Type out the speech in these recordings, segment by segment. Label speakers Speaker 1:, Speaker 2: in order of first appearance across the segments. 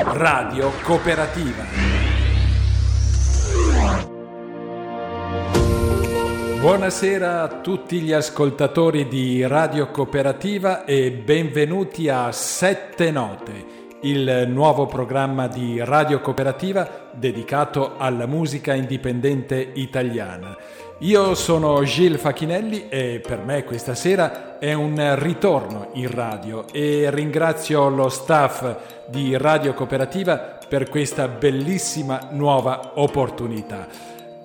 Speaker 1: Radio Cooperativa. Buonasera a tutti gli ascoltatori di Radio Cooperativa e benvenuti a Sette Note, il nuovo programma di Radio Cooperativa dedicato alla musica indipendente italiana. Io sono Gilles Facchinelli e per me questa sera è un ritorno in radio e ringrazio lo staff di Radio Cooperativa per questa bellissima nuova opportunità.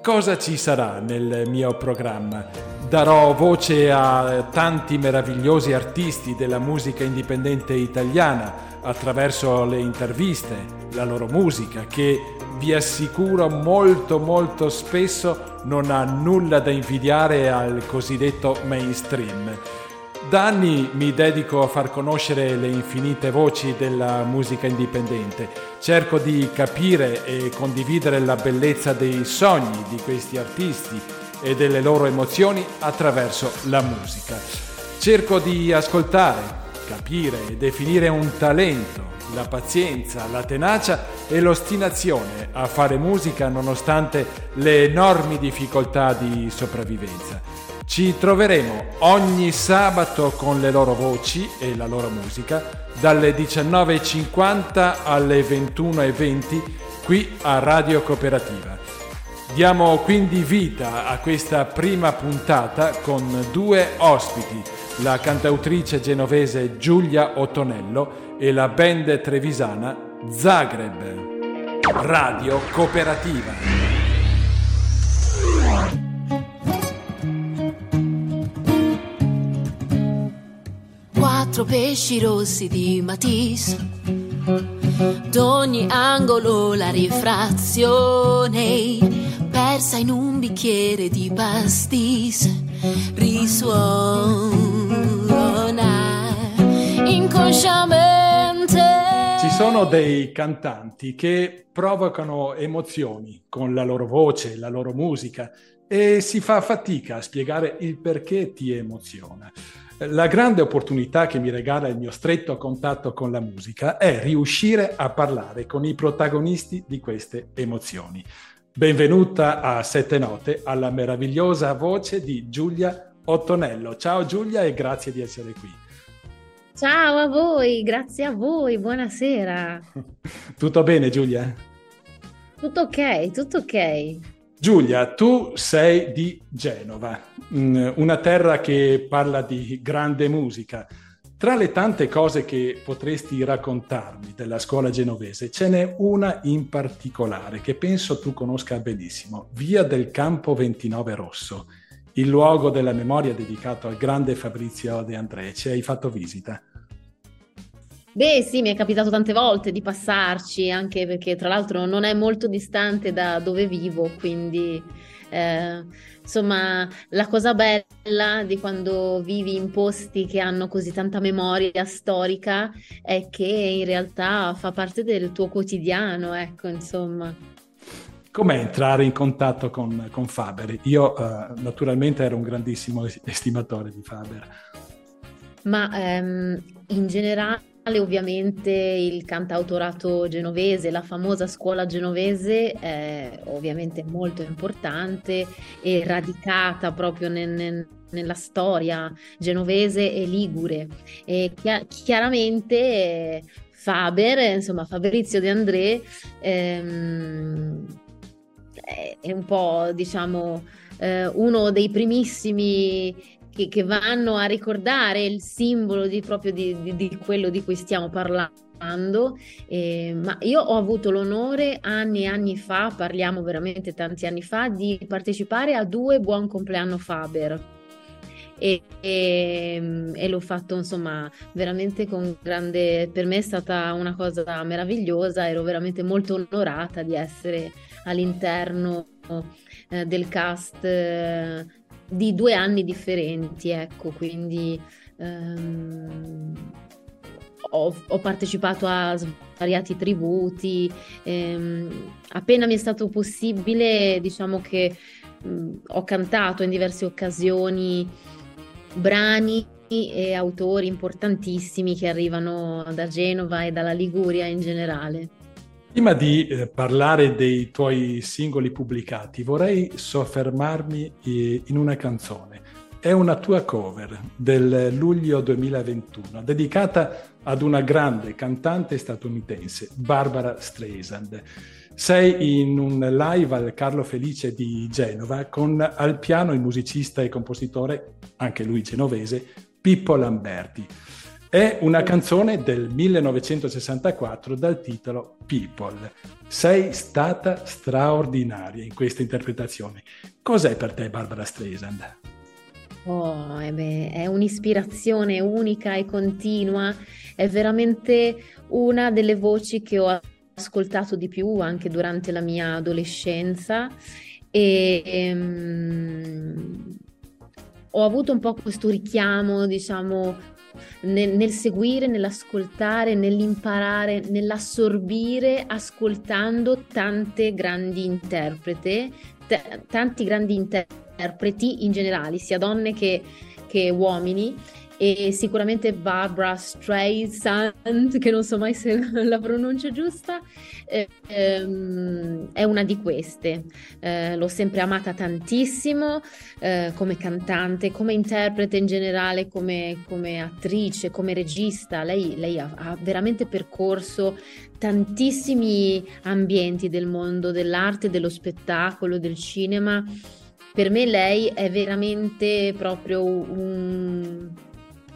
Speaker 1: Cosa ci sarà nel mio programma? Darò voce a tanti meravigliosi artisti della musica indipendente italiana attraverso le interviste, la loro musica che vi assicuro molto molto spesso non ha nulla da invidiare al cosiddetto mainstream. Da anni mi dedico a far conoscere le infinite voci della musica indipendente. Cerco di capire e condividere la bellezza dei sogni di questi artisti e delle loro emozioni attraverso la musica. Cerco di ascoltare, capire e definire un talento la pazienza, la tenacia e l'ostinazione a fare musica nonostante le enormi difficoltà di sopravvivenza. Ci troveremo ogni sabato con le loro voci e la loro musica dalle 19.50 alle 21.20 qui a Radio Cooperativa. Diamo quindi vita a questa prima puntata con due ospiti, la cantautrice genovese Giulia Ottonello e la band trevisana Zagreb. Radio Cooperativa.
Speaker 2: Quattro pesci rossi di Matisse, d'ogni angolo la rifrazione, persa in un bicchiere di pastis, risuona inconsciamente
Speaker 1: sono dei cantanti che provocano emozioni con la loro voce, la loro musica e si fa fatica a spiegare il perché ti emoziona. La grande opportunità che mi regala il mio stretto contatto con la musica è riuscire a parlare con i protagonisti di queste emozioni. Benvenuta a Sette Note alla meravigliosa voce di Giulia Ottonello. Ciao Giulia e grazie di essere qui.
Speaker 3: Ciao a voi, grazie a voi, buonasera.
Speaker 1: Tutto bene Giulia?
Speaker 3: Tutto ok, tutto ok.
Speaker 1: Giulia, tu sei di Genova, mm, una terra che parla di grande musica. Tra le tante cose che potresti raccontarmi della scuola genovese, ce n'è una in particolare che penso tu conosca benissimo, Via del Campo 29 Rosso il luogo della memoria dedicato al grande Fabrizio De André. Ci hai fatto visita?
Speaker 3: Beh, sì, mi è capitato tante volte di passarci, anche perché tra l'altro non è molto distante da dove vivo, quindi eh, insomma la cosa bella di quando vivi in posti che hanno così tanta memoria storica è che in realtà fa parte del tuo quotidiano, ecco, insomma.
Speaker 1: Com'è entrare in contatto con, con Faber? Io uh, naturalmente ero un grandissimo estimatore di Faber.
Speaker 3: Ma um, in generale ovviamente il cantautorato genovese, la famosa scuola genovese è ovviamente molto importante e radicata proprio nel, nel, nella storia genovese e ligure. E chi- chiaramente Faber, insomma Fabrizio De André, ehm, è un po', diciamo, eh, uno dei primissimi che, che, vanno a ricordare il simbolo di, proprio di, di, di quello di cui stiamo parlando. Eh, ma io ho avuto l'onore anni e anni fa, parliamo veramente tanti anni fa, di partecipare a due Buon compleanno Faber. E, e, e, l'ho fatto insomma veramente con grande per me è stata una cosa meravigliosa ero veramente molto onorata di essere all'interno eh, del cast eh, di due anni differenti, ecco, quindi ehm, ho, ho, partecipato a svariati tributi, ehm, appena mi è stato possibile, diciamo che mh, ho cantato in diverse occasioni brani e autori importantissimi che arrivano da Genova e dalla Liguria in generale.
Speaker 1: Prima di eh, parlare dei tuoi singoli pubblicati, vorrei soffermarmi eh, in una canzone. È una tua cover del luglio 2021, dedicata ad una grande cantante statunitense, Barbara Streisand. Sei in un live al Carlo Felice di Genova con al piano il musicista e compositore, anche lui genovese, Pippo Lamberti. È una canzone del 1964 dal titolo People. Sei stata straordinaria in questa interpretazione. Cos'è per te Barbara Streisand?
Speaker 3: Oh, eh beh, è un'ispirazione unica e continua, è veramente una delle voci che ho ascoltato di più anche durante la mia adolescenza e um, ho avuto un po' questo richiamo, diciamo, nel, nel, seguire, nell'ascoltare, nell'imparare, nell'assorbire, ascoltando tante grandi interprete, t- tanti grandi interpreti in generale, sia donne che, che uomini e sicuramente Barbara Streisand, che non so mai se la pronuncia giusta, eh, ehm, è una di queste. Eh, l'ho sempre amata tantissimo eh, come cantante, come interprete in generale, come, come attrice, come regista. Lei, lei ha, ha veramente percorso tantissimi ambienti del mondo dell'arte, dello spettacolo, del cinema. Per me lei è veramente proprio un,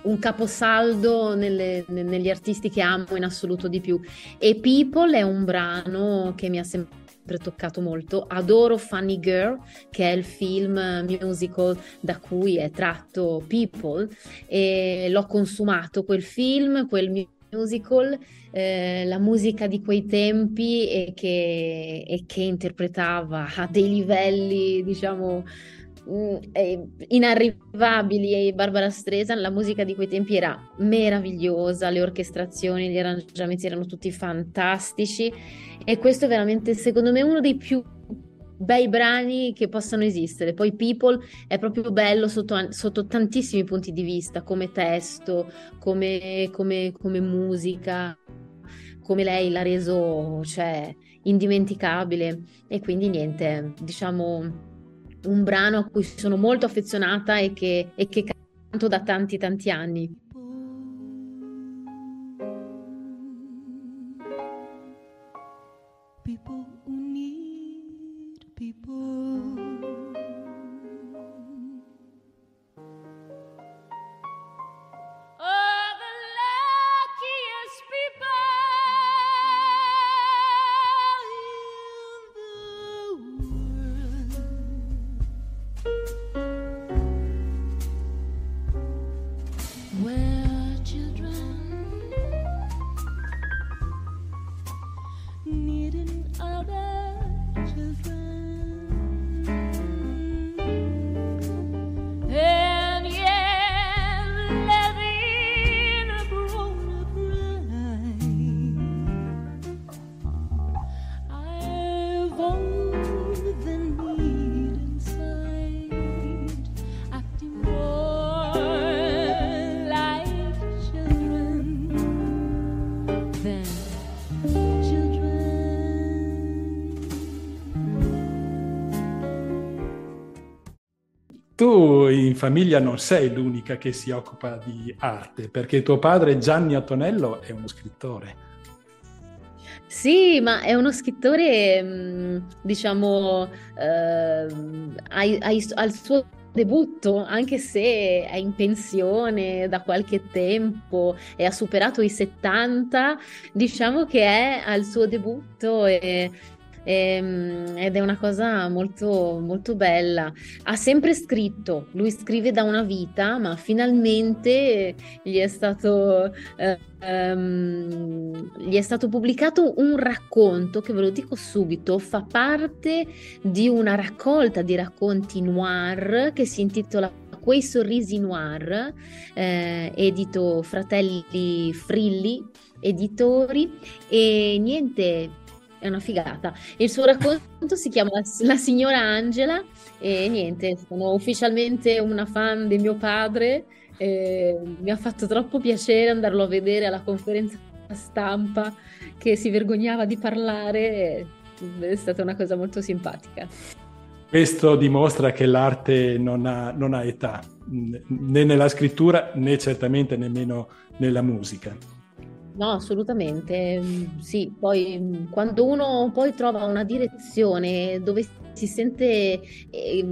Speaker 3: un caposaldo nelle, negli artisti che amo in assoluto di più. E People è un brano che mi ha sempre toccato molto. Adoro Funny Girl, che è il film musical da cui è tratto People, e l'ho consumato quel film, quel musical, eh, la musica di quei tempi e che, e che interpretava a dei livelli, diciamo, inarrivabili e Barbara Streisand, la musica di quei tempi era meravigliosa, le orchestrazioni, gli arrangiamenti erano tutti fantastici e questo è veramente secondo me uno dei più bei brani che possano esistere. Poi People è proprio bello sotto, sotto tantissimi punti di vista, come testo, come, come, come musica, come lei l'ha reso cioè, indimenticabile e quindi niente, diciamo un brano a cui sono molto affezionata e che, e che canto da tanti tanti anni.
Speaker 1: Well. In famiglia non sei l'unica che si occupa di arte, perché tuo padre Gianni Antonello è uno scrittore.
Speaker 3: Sì, ma è uno scrittore, mm, diciamo, eh, al suo debutto, anche se è in pensione da qualche tempo e ha superato i 70, diciamo che è al suo debutto e ehm, ed è una cosa molto, molto bella. Ha sempre scritto, lui scrive da una vita, ma finalmente gli è stato... Eh, Um, gli è stato pubblicato un racconto che ve lo dico subito, fa parte di una raccolta di racconti noir che si intitola Quei sorrisi noir, eh, edito Fratelli Frilli Editori e niente, è una figata. Il suo racconto si chiama La signora Angela e niente, sono ufficialmente una fan di mio padre. mi ha fatto troppo piacere andarlo a vedere alla conferenza stampa che si vergognava di parlare, è stata una cosa molto simpatica.
Speaker 1: Questo dimostra che l'arte non ha, non ha età, né nella scrittura né certamente nemmeno nella musica.
Speaker 3: No, assolutamente. Sì, poi quando uno poi trova una direzione dove si sente eh,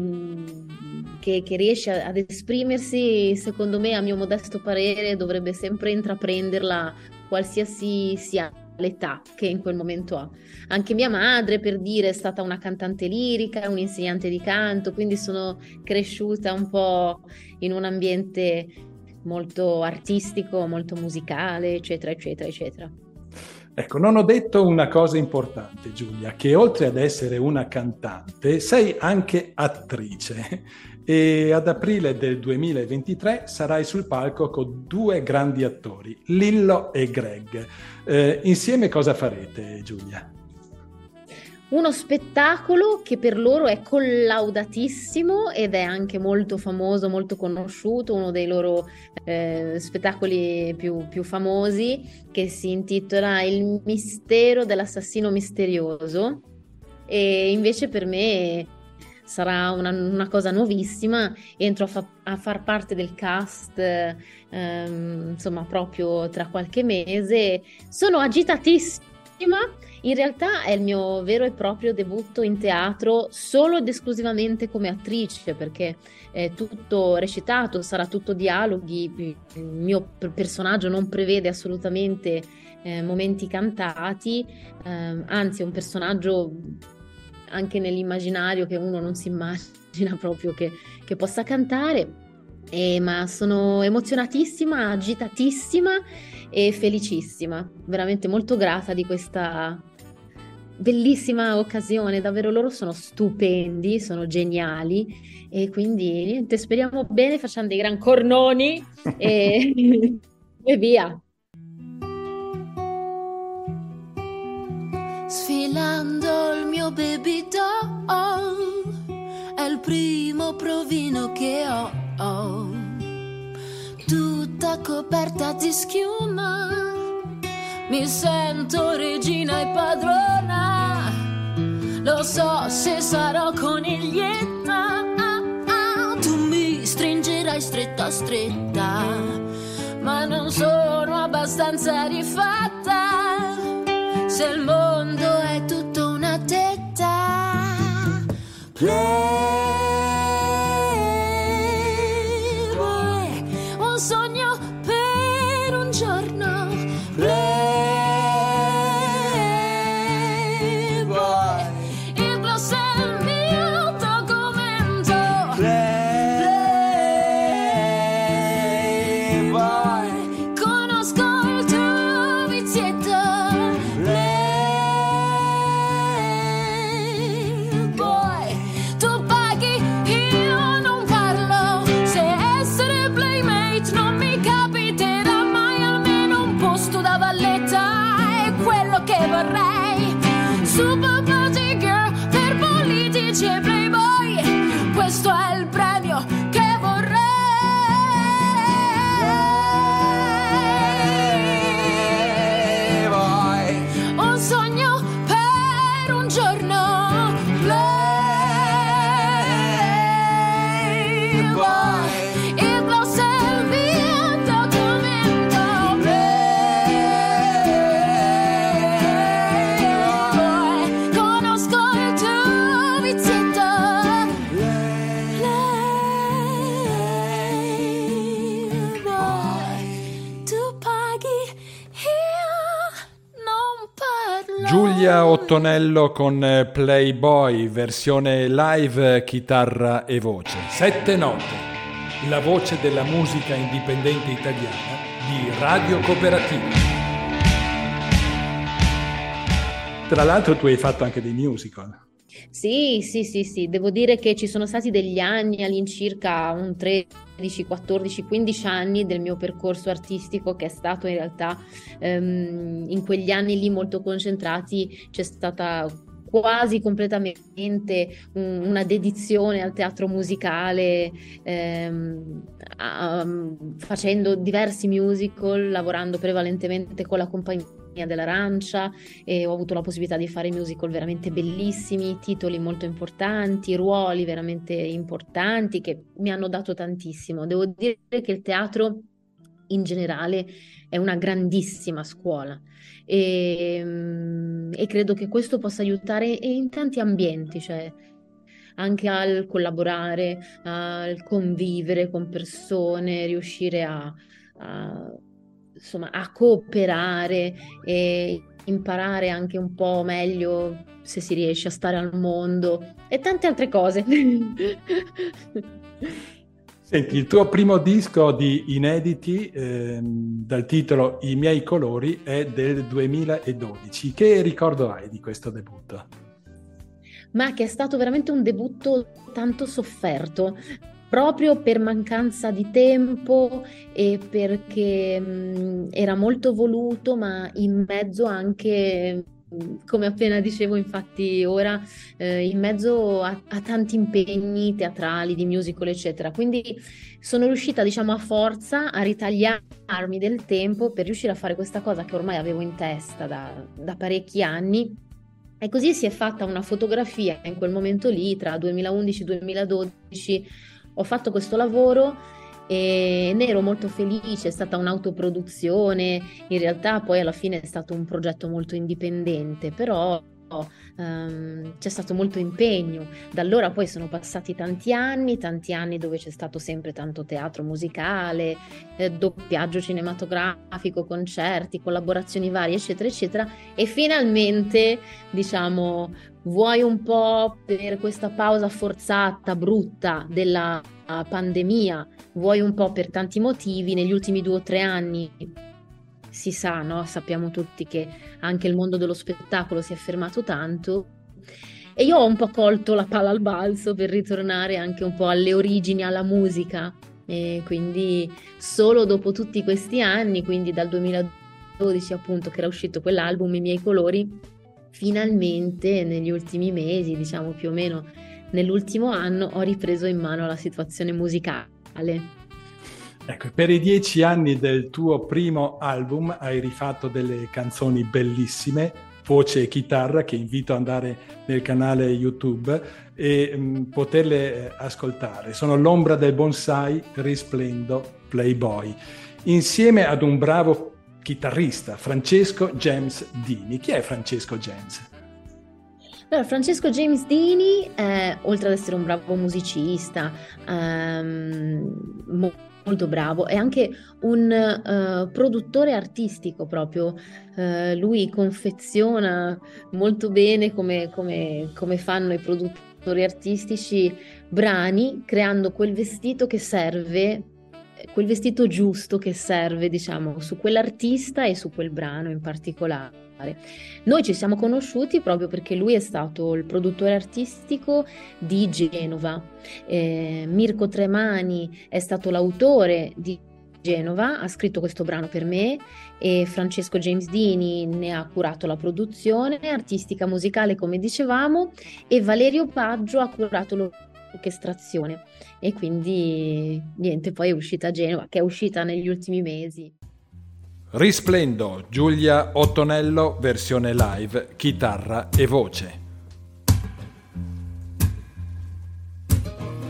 Speaker 3: che, che, riesce ad esprimersi, secondo me, a mio modesto parere, dovrebbe sempre intraprenderla qualsiasi sia l'età che in quel momento ha. Anche mia madre, per dire, è stata una cantante lirica, un'insegnante di canto, quindi sono cresciuta un po' in un ambiente molto artistico, molto musicale, eccetera, eccetera, eccetera.
Speaker 1: Ecco, non ho detto una cosa importante, Giulia, che oltre ad essere una cantante, sei anche attrice e ad aprile del 2023 sarai sul palco con due grandi attori, Lillo e Greg. Eh, insieme cosa farete, Giulia?
Speaker 3: Uno spettacolo che per loro è collaudatissimo ed è anche molto famoso, molto conosciuto, uno dei loro eh, spettacoli più, più, famosi che si intitola Il mistero dell'assassino misterioso. E invece per me sarà una, una cosa nuovissima, entro a, fa, a, far parte del cast ehm, insomma proprio tra qualche mese, sono agitatissima in realtà è il mio vero e proprio debutto in teatro solo ed esclusivamente come attrice, perché è tutto recitato, sarà tutto dialoghi, il mio personaggio non prevede assolutamente eh, momenti cantati, eh, anzi è un personaggio anche nell'immaginario che uno non si immagina proprio che, che possa cantare. Eh, ma sono emozionatissima, agitatissima e felicissima, veramente molto grata di questa bellissima occasione, davvero loro sono stupendi, sono geniali e quindi niente, speriamo bene, facciamo dei gran cornoni e, e via.
Speaker 2: Sfilando il mio baby doll, è il primo provino che ho, ho. tutta coperta di schiuma mi sento regina e padrona. Lo so se sarò coniglietta. Ah, ah, tu mi stringerai stretta stretta. Ma non sono abbastanza rifatta. Se il mondo è tutto una tetta. Play
Speaker 1: Ottonello con eh, Playboy, versione live, chitarra e voce. Sette note, la voce della musica indipendente italiana di Radio Cooperativa. Tra l'altro tu hai fatto anche dei musical.
Speaker 3: Sì, sì, sì, sì, devo dire che ci sono stati degli anni all'incirca un 13, 14, 15 anni del mio percorso artistico che è stato in realtà um, in quegli anni lì molto concentrati, c'è stata quasi completamente un, una dedizione al teatro musicale, ehm, a, facendo diversi musical, lavorando prevalentemente con la compagnia dell'Arancia e ho avuto la possibilità di fare musical veramente bellissimi, titoli molto importanti, ruoli veramente importanti che mi hanno dato tantissimo. Devo dire che il teatro in generale è una grandissima scuola e, mm, e credo che questo possa aiutare in tanti ambienti, cioè anche al collaborare, al convivere con persone, riuscire a, a, insomma, a cooperare e imparare anche un po' meglio se si riesce a stare al mondo e tante altre cose.
Speaker 1: Senti, il tuo primo disco di inediti ehm, dal titolo I miei colori è del 2012. Che ricordo hai di questo debutto?
Speaker 3: Ma che è stato veramente un debutto tanto sofferto, proprio per mancanza di tempo e perché mh, era molto voluto, ma in mezzo anche come appena dicevo infatti ora, eh, in mezzo a, a, tanti impegni teatrali, di musical, eccetera. Quindi sono riuscita, diciamo, a forza a ritagliarmi del tempo per riuscire a fare questa cosa che ormai avevo in testa da, da parecchi anni. E così si è fatta una fotografia in quel momento lì, tra 2011 e 2012. Ho fatto questo lavoro e ne ero molto felice, è stata un'autoproduzione, in realtà poi alla fine è stato un progetto molto indipendente, però um, c'è stato molto impegno. Da allora poi sono passati tanti anni, tanti anni dove c'è stato sempre tanto teatro musicale, eh, doppiaggio cinematografico, concerti, collaborazioni varie, eccetera, eccetera, e finalmente, diciamo, vuoi un po' per questa pausa forzata, brutta della pandemia, vuoi un po' per tanti motivi, negli ultimi due o tre anni si sa, no? sappiamo tutti che anche il mondo dello spettacolo si è fermato tanto. E io ho un po' colto la palla al balzo per ritornare anche un po' alle origini, alla musica. E quindi solo dopo tutti questi anni, quindi dal 2012 appunto che era uscito quell'album I miei colori, finalmente negli ultimi mesi, diciamo più o meno nell'ultimo anno ho ripreso in mano la situazione musicale.
Speaker 1: Ecco, per i dieci anni del tuo primo album hai rifatto delle canzoni bellissime, voce e chitarra, che invito ad andare nel canale YouTube e mh, mm, poterle eh, ascoltare. Sono L'ombra del bonsai, Risplendo, Playboy, insieme ad un bravo chitarrista, Francesco James Dini. Chi è Francesco James?
Speaker 3: Allora, Francesco James Dini, eh, oltre ad essere un bravo musicista, ehm, mo- molto bravo, è anche un uh, produttore artistico proprio. Uh, lui confeziona molto bene come, come, come fanno i produttori artistici brani, creando quel vestito che serve quel vestito giusto che serve, diciamo, su quell'artista e su quel brano in particolare. Noi ci siamo conosciuti proprio perché lui è stato il produttore artistico di Genova. Eh, Mirko Tremani è stato l'autore di Genova, ha scritto questo brano per me e Francesco James Dini ne ha curato la produzione artistica musicale, come dicevamo, e Valerio Paggio ha curato l'orchestrazione. E quindi niente, poi è uscita a Genova, che è uscita negli ultimi mesi.
Speaker 1: Risplendo, Giulia Ottonello, versione live, chitarra e voce.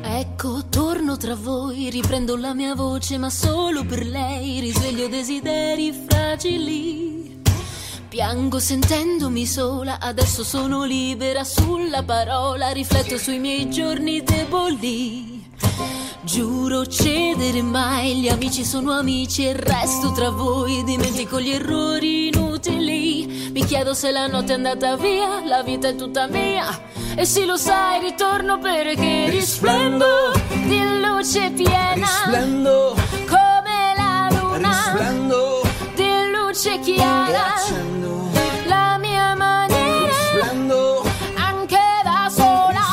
Speaker 2: Ecco, torno tra voi, riprendo la mia voce, ma solo per lei, risveglio desideri fragili. Piango sentendomi sola, adesso sono libera sulla parola, rifletto sui miei giorni deboli. Giuro cedere mai, gli amici sono amici e resto tra voi, dimentico gli errori inutili. Mi chiedo se la notte è andata via, la vita è tutta mia. E se lo sai, ritorno perché risplendo di luce piena.
Speaker 4: Risplendo
Speaker 2: come la luna.
Speaker 4: Risplendo
Speaker 2: luce chiara. La mia maniera.
Speaker 4: Risplendo
Speaker 2: anche da sola.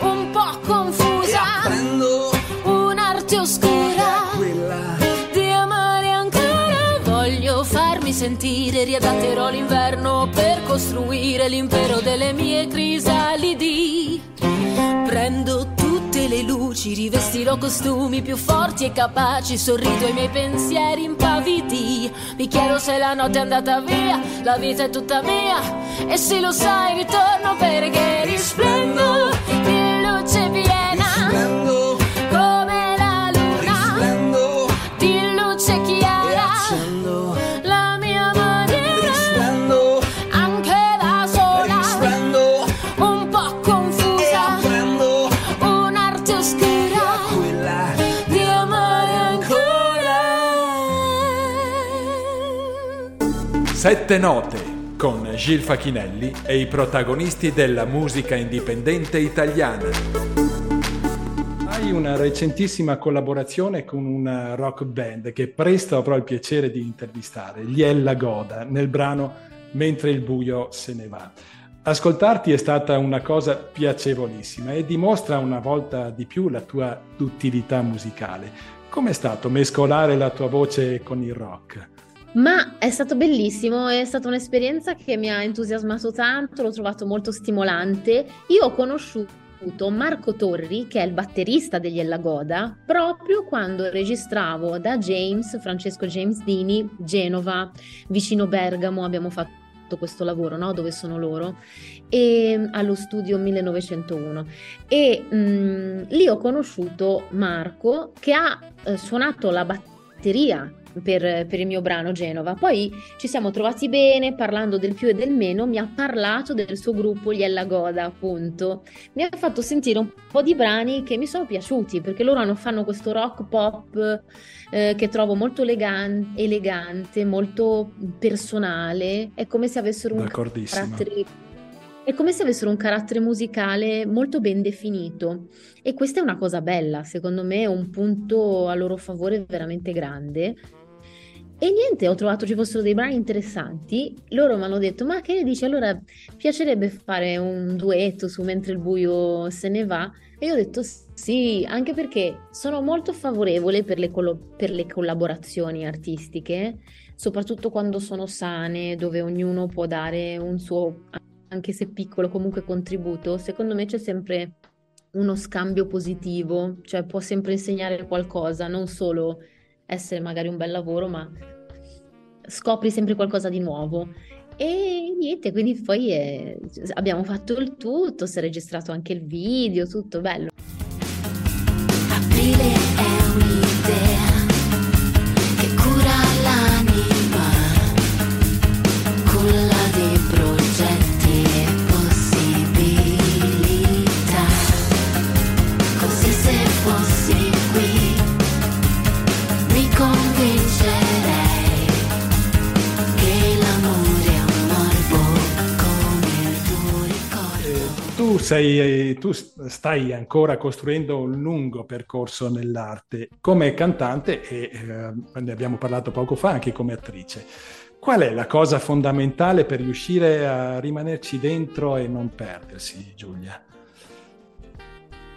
Speaker 2: Un po' confusa.
Speaker 4: Prendo
Speaker 2: Un'arte oscura.
Speaker 4: quella
Speaker 2: di amare ancora. Voglio farmi sentire, riadatterò l'inverno per ricostruire l'impero delle mie crisalidi. Luci, rivestirò costumi più forti e capaci, sorrido ai miei pensieri impavidi. Mi chiedo se la notte è andata via, la vita è tutta mia. E se lo sai, ritorno perché risplendo di luce piena.
Speaker 4: Risplendo,
Speaker 2: Come la luna
Speaker 4: risplendo
Speaker 2: di luce chiara,
Speaker 1: Sette note con Gil Facchinelli e i protagonisti della musica indipendente italiana. Hai una recentissima collaborazione con una rock band che presto avrò il piacere di intervistare, gli Ella Goda, nel brano Mentre il buio se ne va. Ascoltarti è stata una cosa piacevolissima e dimostra una volta di più la tua duttilità musicale. Com'è stato mescolare la tua voce con il rock?
Speaker 3: Ma è stato bellissimo, è stata un'esperienza che mi ha entusiasmato tanto, l'ho trovato molto stimolante. Io ho conosciuto Marco Torri, che è il batterista degli Ella Goda, proprio quando registravo da James, Francesco James Dini, Genova, vicino Bergamo, abbiamo fatto questo lavoro, no? Dove sono loro, e allo studio 1901. E mh, lì ho conosciuto Marco che ha eh, suonato la batteria per, per il mio brano Genova. Poi ci siamo trovati bene, parlando del più e del meno, mi ha parlato del suo gruppo Gli Ella Goda, appunto. Mi ha fatto sentire un po' di brani che mi sono piaciuti, perché loro hanno, fanno questo rock pop eh, che trovo molto elegan- elegante, molto personale. È come se avessero un carattere è come se avessero un carattere musicale molto ben definito e questa è una cosa bella, secondo me è un punto a loro favore veramente grande. E niente, ho trovato ci fossero dei brani interessanti. Loro mi hanno detto: Ma che ne dici? Allora piacerebbe fare un duetto su Mentre il buio se ne va. E io ho detto sì, anche perché sono molto favorevole per le, collo- per le collaborazioni artistiche, soprattutto quando sono sane, dove ognuno può dare un suo, anche se piccolo, comunque contributo. Secondo me c'è sempre uno scambio positivo, cioè può sempre insegnare qualcosa, non solo essere magari un bel lavoro, ma scopri sempre qualcosa di nuovo. E niente, quindi poi è- abbiamo fatto il tutto, si è registrato anche il video, tutto bello.
Speaker 2: Aprile è
Speaker 1: sei, tu stai ancora costruendo un lungo percorso nell'arte come cantante e eh, ne abbiamo parlato poco fa anche come attrice. Qual è la cosa fondamentale per riuscire a rimanerci dentro e non perdersi, Giulia?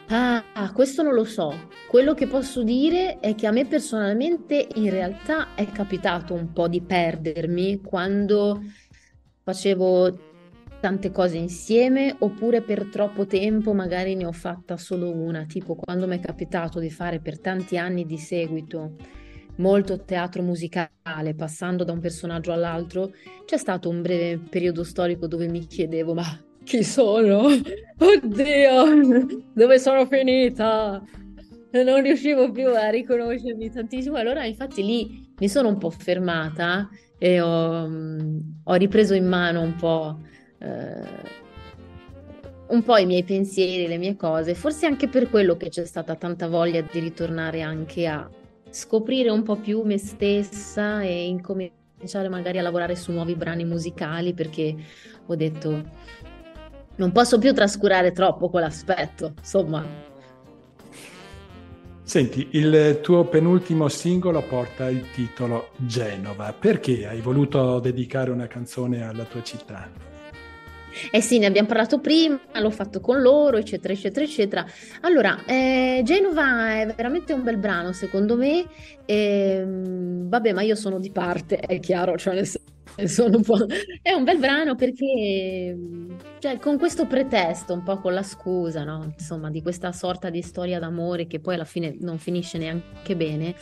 Speaker 3: Ah, questo non lo so. Quello che posso dire è che a me personalmente in realtà è capitato un po' di perdermi quando facevo tante cose insieme oppure per troppo tempo magari ne ho fatta solo una, tipo quando mi è capitato di fare per tanti anni di seguito molto teatro musicale, passando da un personaggio all'altro, c'è stato un breve periodo storico dove mi chiedevo, ma chi sono? Oddio, dove sono finita? Non riuscivo più a riconoscermi tantissimo. Allora, infatti, lì mi sono un po' fermata e ho, mm, ho ripreso in mano un po', eh, un po' i miei pensieri, le mie cose. Forse anche per quello che c'è stata tanta voglia di ritornare anche a scoprire un po' più me stessa e incominciare magari a lavorare su nuovi brani musicali perché ho detto non posso più trascurare troppo quell'aspetto, insomma.
Speaker 1: Senti, il tuo penultimo singolo porta il titolo Genova. Perché hai voluto dedicare una canzone alla tua città?
Speaker 3: Eh sì, ne abbiamo parlato prima, l'ho fatto con loro, eccetera, eccetera, eccetera. Allora, eh, Genova è veramente un bel brano, secondo me. Ehm, vabbè, ma io sono di parte, è chiaro, cioè nel sono un po'... È un bel brano perché, cioè, con questo pretesto, un po' con la scusa, no? Insomma, di questa sorta di storia d'amore che poi alla fine non finisce neanche bene,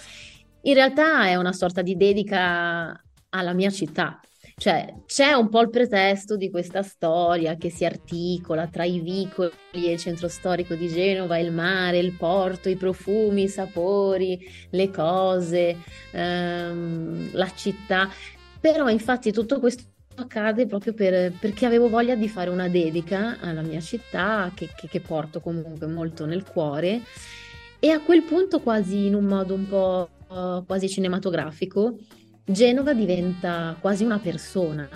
Speaker 3: in realtà è una sorta di dedica alla mia città. Cioè, c'è un po' il pretesto di questa storia che si articola tra i vicoli e il centro storico di Genova, il mare, il porto, i profumi, i sapori, le cose, ehm, la città. Però infatti tutto questo accade proprio per, perché avevo voglia di fare una dedica alla mia città che, che, che, porto comunque molto nel cuore e a quel punto quasi in un modo un po' quasi cinematografico Genova diventa quasi una persona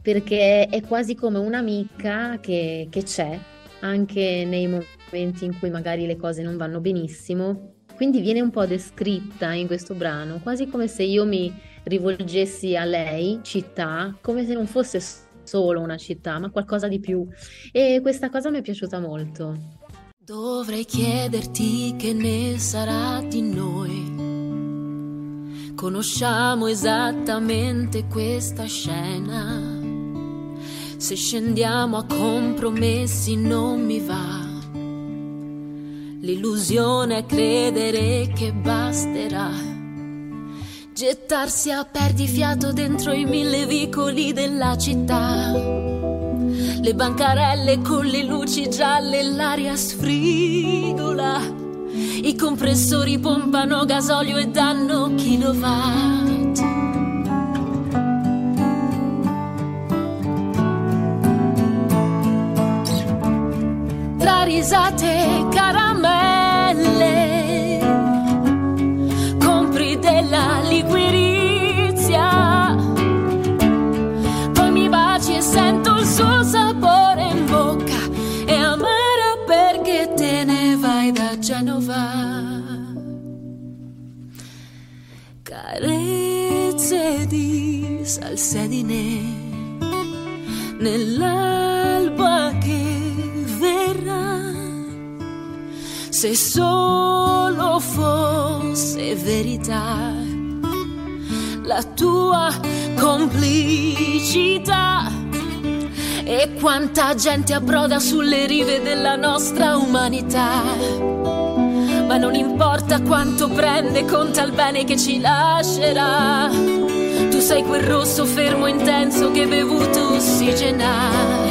Speaker 3: perché è quasi come un'amica che, che c'è anche nei momenti in cui magari le cose non vanno benissimo quindi viene un po' descritta in questo brano quasi come se io mi rivolgessi a lei, città, come se non fosse solo una città, ma qualcosa di più. E questa cosa mi è piaciuta molto.
Speaker 2: Dovrei chiederti che ne sarà di noi. Conosciamo esattamente questa scena. Se scendiamo a compromessi non mi va. L'illusione è credere che basterà Gettarsi a perdifiato dentro i mille vicoli della città. Le bancarelle con le luci gialle, l'aria sfrigola. I compressori pompano gasolio e danno kilowatt. Tra risate, caramelle di salsedine nell'alba che verrà. Se solo fosse verità la tua complicità. E quanta gente approda sulle rive della nostra umanità. Ma non importa quanto prende, conta il bene che ci lascerà. Sei quel rosso fermo intenso che bevuto ossigena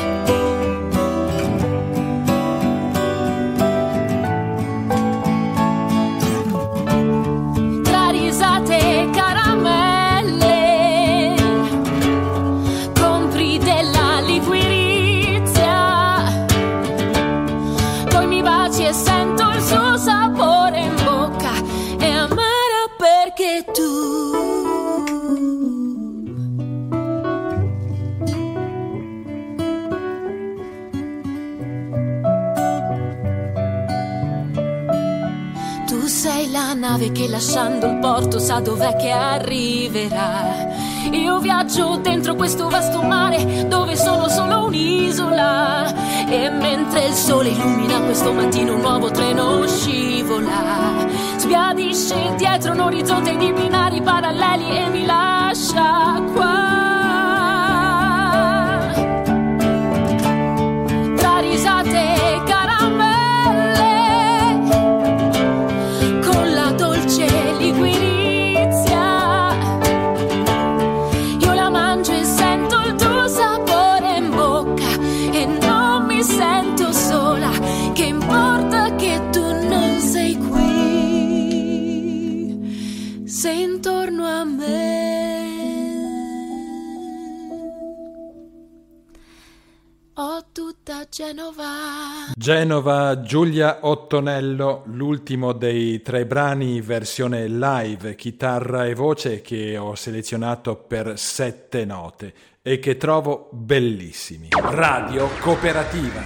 Speaker 2: che lasciando il porto sa dov'è che arriverà. Io viaggio dentro questo vasto mare dove sono solo un'isola. E mentre il sole illumina questo mattino un nuovo treno scivola. Sbiadisce dietro un orizzonte di binari paralleli e mi lascia qua. Genova.
Speaker 1: Genova, Giulia Ottonello, l'ultimo dei tre brani versione live, chitarra e voce che ho selezionato per sette note e che trovo bellissimi. Radio Cooperativa.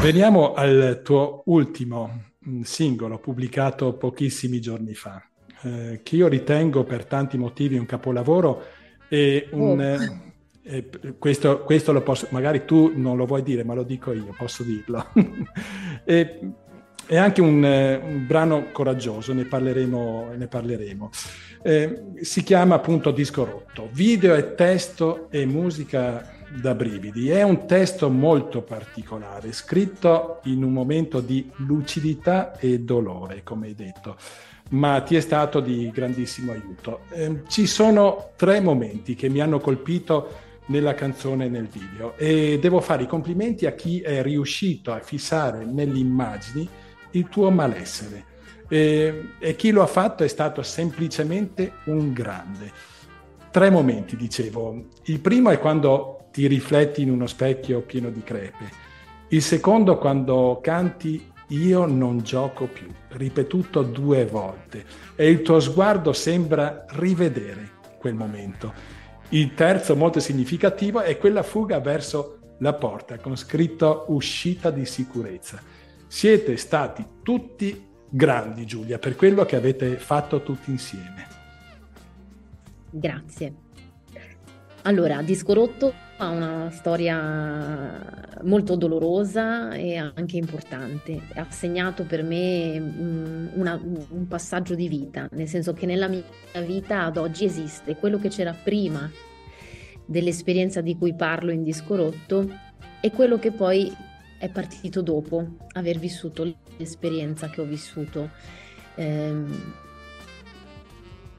Speaker 1: Veniamo al tuo ultimo mm, singolo pubblicato pochissimi giorni fa, eh, che io ritengo per tanti motivi un capolavoro e un... Oh eh, questo, questo, lo posso, magari tu non lo vuoi dire, ma lo dico io, posso dirlo. e è anche un, un brano coraggioso, ne parleremo. Ne parleremo. Eh, si chiama appunto Disco Rotto. Video e testo e musica da brividi. È un testo molto particolare, scritto in un momento di lucidità e dolore, come hai detto, ma ti è stato di grandissimo aiuto. Eh, ci sono tre momenti che mi hanno colpito nella canzone e nel video e devo fare i complimenti a chi è riuscito a fissare nelle immagini il tuo malessere. E, e chi lo ha fatto è stato semplicemente un grande. Tre momenti, dicevo. Il primo è quando ti rifletti in uno specchio pieno di crepe. Il secondo quando canti io non gioco più, ripetuto due volte, e il tuo sguardo sembra rivedere quel momento. Il terzo, molto significativo, è quella fuga verso la porta con scritto uscita di sicurezza. Siete stati tutti grandi, Giulia, per quello che avete fatto tutti insieme.
Speaker 3: Grazie. Allora, Disco Rotto ha una storia molto dolorosa e anche importante. Ha segnato per me una, un passaggio di vita, nel senso che nella mia vita ad oggi esiste quello che c'era prima dell'esperienza di cui parlo in Disco Rotto e quello che poi è partito dopo aver vissuto l'esperienza che ho vissuto. Ehm,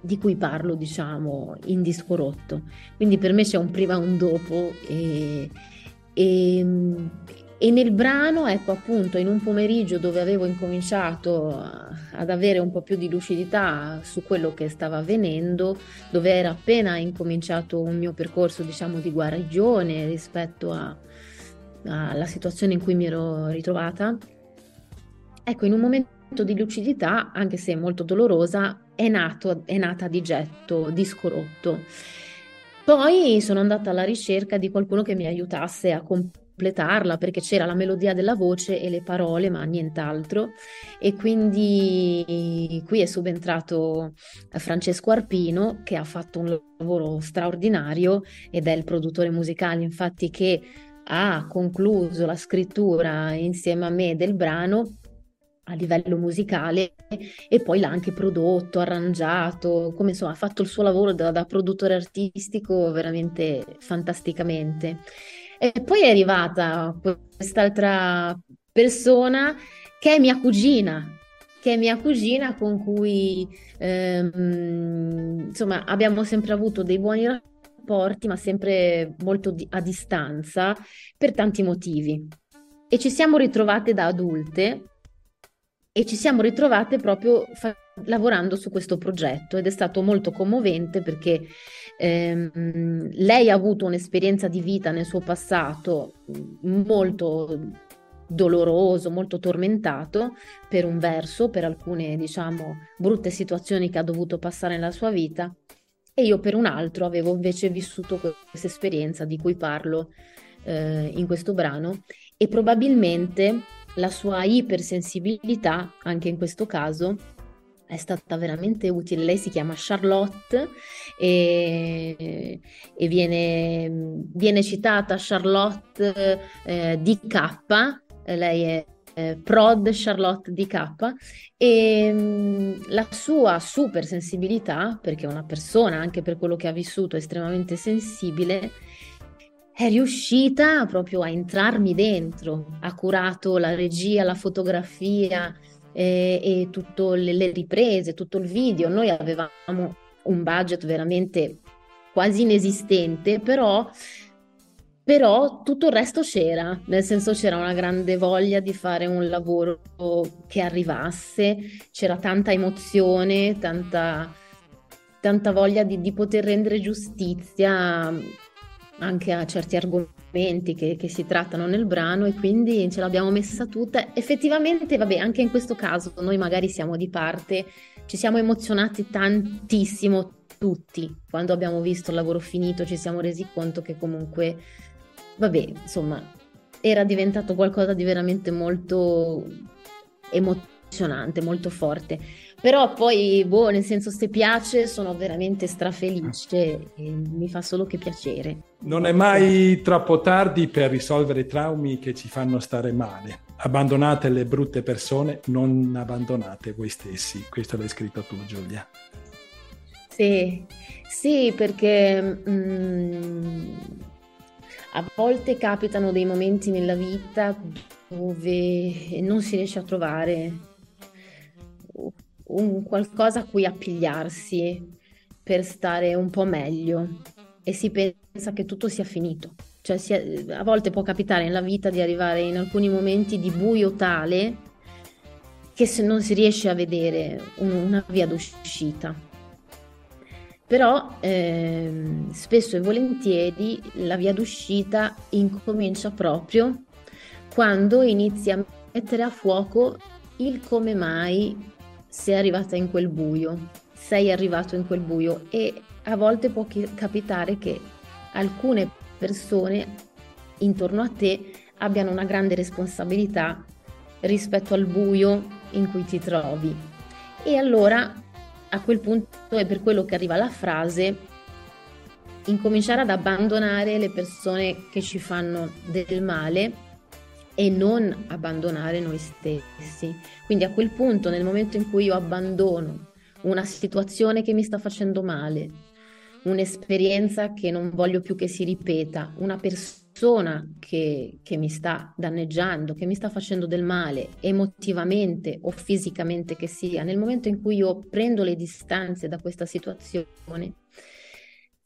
Speaker 3: di cui parlo, diciamo, in disco rotto. Quindi per me c'è un prima e un dopo e, e, e, nel brano, ecco appunto, in un pomeriggio dove avevo incominciato ad avere un po' più di lucidità su quello che stava avvenendo, dove era appena incominciato un mio percorso, diciamo, di guarigione rispetto alla situazione in cui mi ero ritrovata, ecco, in un momento di lucidità, anche se molto dolorosa, è, nato, è nata di getto, disco rotto. Poi sono andata alla ricerca di qualcuno che mi aiutasse a completarla perché c'era la melodia della voce e le parole, ma nient'altro. E quindi qui è subentrato Francesco Arpino che ha fatto un lavoro straordinario ed è il produttore musicale, infatti, che ha concluso la scrittura insieme a me del brano a livello musicale e poi l'ha anche prodotto, arrangiato, come insomma ha fatto il suo lavoro da, da produttore artistico veramente fantasticamente. E poi è arrivata quest'altra persona che è mia cugina, che è mia cugina con cui ehm, insomma abbiamo sempre avuto dei buoni rapporti, ma sempre molto di- a distanza per tanti motivi. E ci siamo ritrovate da adulte e ci siamo ritrovate proprio fa- lavorando su questo progetto ed è stato molto commovente perché ehm, lei ha avuto un'esperienza di vita nel suo passato molto doloroso, molto tormentato per un verso, per alcune diciamo brutte situazioni che ha dovuto passare nella sua vita e io per un altro avevo invece vissuto questa esperienza di cui parlo eh, in questo brano e probabilmente la sua ipersensibilità, anche in questo caso, è stata veramente utile. Lei si chiama Charlotte e, e viene, viene, citata Charlotte eh, DK, lei è eh, Prod Charlotte DK e mh, mm, la sua super sensibilità, perché è una persona anche per quello che ha vissuto estremamente sensibile, è riuscita proprio a entrarmi dentro, ha curato la regia, la fotografia eh, e tutte le, le riprese, tutto il video. Noi avevamo un budget veramente quasi inesistente, però però tutto il resto c'era, nel senso c'era una grande voglia di fare un lavoro che arrivasse, c'era tanta emozione, tanta, tanta voglia di, di, poter rendere giustizia anche a certi argomenti che, che, si trattano nel brano e quindi ce l'abbiamo messa tutta. Effettivamente, vabbè, anche in questo caso noi magari siamo di parte, ci siamo emozionati tantissimo tutti. Quando abbiamo visto il lavoro finito ci siamo resi conto che comunque, vabbè, insomma, era diventato qualcosa di veramente molto emozionante, molto forte. Però poi, boh, nel senso, se piace, sono veramente strafelice e mi fa solo che piacere.
Speaker 1: Non è mai troppo tardi per risolvere i traumi che ci fanno stare male. abbandonate le brutte persone, non abbandonate voi stessi. Questo l'hai scritto tu, Giulia.
Speaker 3: Sì, sì, perché mm, a volte capitano dei momenti nella vita dove non si riesce a trovare un qualcosa a cui appigliarsi per stare un po' meglio e si pensa che tutto sia finito. Cioè sia, a volte può capitare nella vita di arrivare in alcuni momenti di buio tale che se non si riesce a vedere un, una via d'uscita. Però ehm, spesso e volentieri la via d'uscita incomincia proprio quando inizi a mettere a fuoco il come mai sei arrivata in quel buio, sei arrivato in quel buio e a volte può capitare che alcune persone intorno a te abbiano una grande responsabilità rispetto al buio in cui ti trovi. E allora a quel punto è per quello che arriva la frase incominciare ad abbandonare le persone che ci fanno del male e non abbandonare noi stessi. Quindi a quel punto, nel momento in cui io abbandono una situazione che mi sta facendo male, un'esperienza che non voglio più che si ripeta, una persona che, che, mi sta danneggiando, che mi sta facendo del male emotivamente o fisicamente che sia, nel momento in cui io prendo le distanze da questa situazione,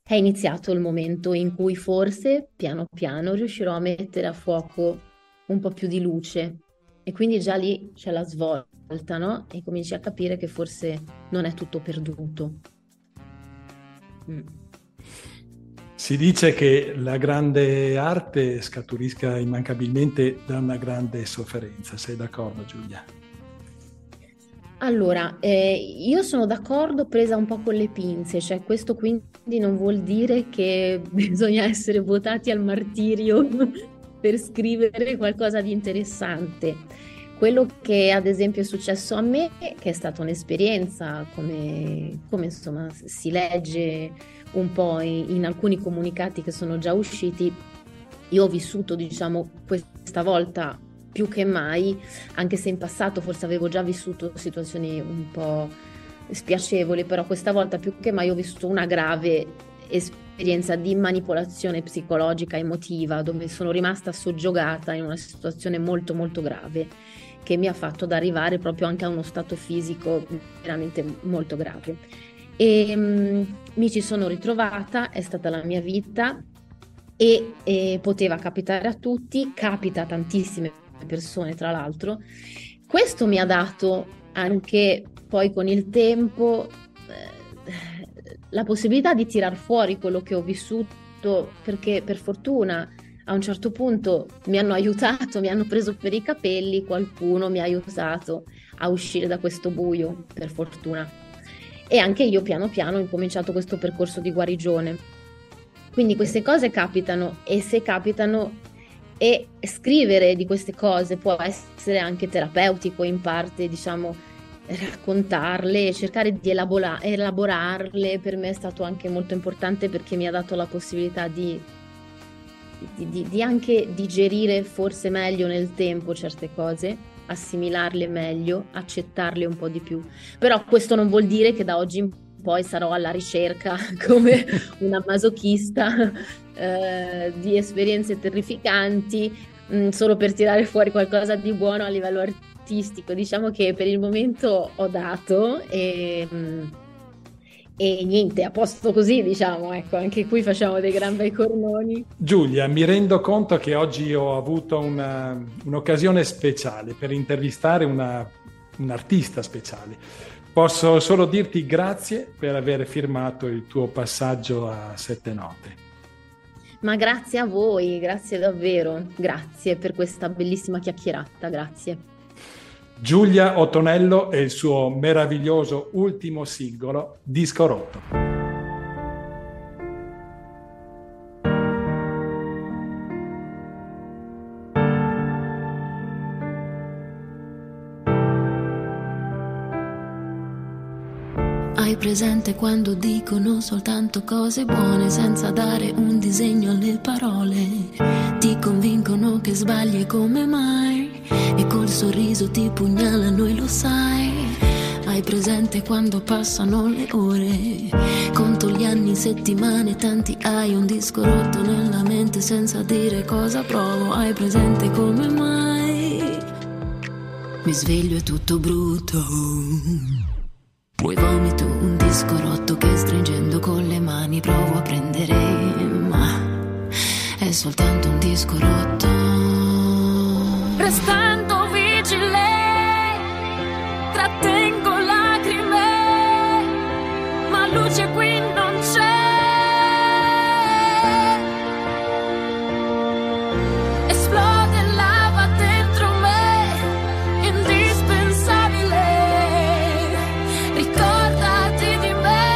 Speaker 3: è iniziato il momento in cui forse piano piano riuscirò a mettere a fuoco un po' più di luce e quindi già lì c'è la svolta, no? E cominci a capire che forse non è tutto perduto.
Speaker 1: Mm. Si dice che la grande arte scaturisca immancabilmente da una grande sofferenza, sei d'accordo Giulia?
Speaker 3: Allora, eh, io sono d'accordo presa un po' con le pinze, cioè questo quindi non vuol dire che bisogna essere votati al martirio per scrivere qualcosa di interessante. Quello che ad esempio è successo a me, che è stata un'esperienza, come, come insomma si legge un po' in, in alcuni comunicati che sono già usciti, io ho vissuto diciamo questa volta più che mai, anche se in passato forse avevo già vissuto situazioni un po' spiacevoli, però questa volta più che mai ho vissuto una grave esperienza esperienza di manipolazione psicologica emotiva dove sono rimasta soggiogata in una situazione molto molto grave che mi ha fatto ad arrivare proprio anche a uno stato fisico veramente molto grave. E um, mi ci sono ritrovata, è stata la mia vita e, e poteva capitare a tutti, capita a tantissime persone tra l'altro. Questo mi ha dato anche poi con il tempo la possibilità di tirar fuori quello che ho vissuto, perché per fortuna a un certo punto mi hanno aiutato, mi hanno preso per i capelli, qualcuno mi ha aiutato a uscire da questo buio, per fortuna. E anche io piano piano ho incominciato questo percorso di guarigione. Quindi queste cose capitano e se capitano e scrivere di queste cose può essere anche terapeutico in parte, diciamo, raccontarle cercare di elabora- elaborarle per me è stato anche molto importante perché mi ha dato la possibilità di, di, di, di, anche digerire forse meglio nel tempo certe cose, assimilarle meglio, accettarle un po' di più. Però questo non vuol dire che da oggi in poi sarò alla ricerca come una masochista eh, di esperienze terrificanti mh, mm, solo per tirare fuori qualcosa di buono a livello artistico artistico, diciamo che per il momento ho dato e, e niente, a posto così, diciamo, ecco, anche qui facciamo dei gran bei cornoni.
Speaker 1: Giulia, mi rendo conto che oggi ho avuto una, un'occasione speciale per intervistare una, un artista speciale. Posso solo dirti grazie per aver firmato il tuo passaggio a Sette Note.
Speaker 3: Ma grazie a voi, grazie davvero, grazie per questa bellissima chiacchierata, grazie.
Speaker 1: Giulia Ottonello e il suo meraviglioso ultimo singolo, Disco Rotto.
Speaker 2: Presente quando dicono soltanto cose buone senza dare un disegno alle parole? Ti convincono che sbagli come mai? Sorriso ti pugnalano e lo sai. Hai presente quando passano le ore? Conto gli anni, settimane, tanti hai un disco rotto nella mente senza dire cosa provo. Hai presente come mai? Mi sveglio e tutto brutto. Poi vomito un disco rotto che stringendo con le mani provo a prendere, ma è soltanto un disco rotto. Restando luce qui non c'è. Esplode lava dentro me, indispensabile. Ricordati di me.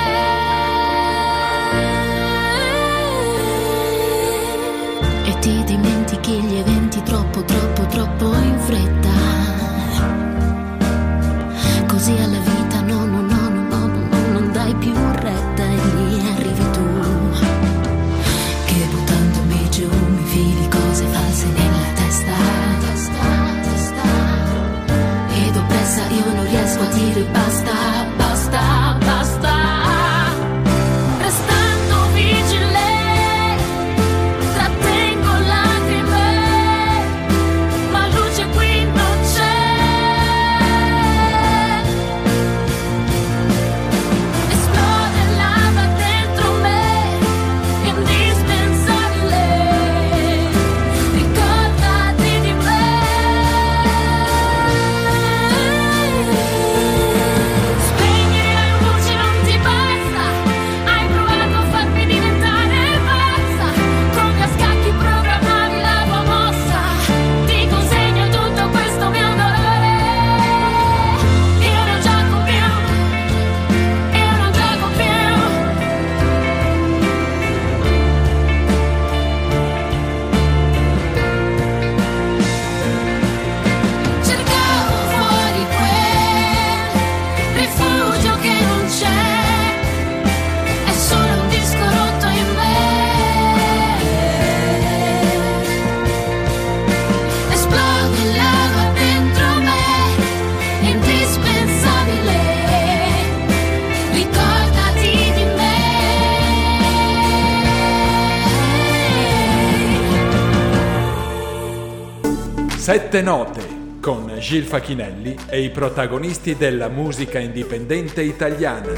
Speaker 2: E ti dimentichi gli eventi troppo, troppo, troppo in fretta.
Speaker 1: Sette note con Gil Facchinelli e i protagonisti della musica indipendente italiana.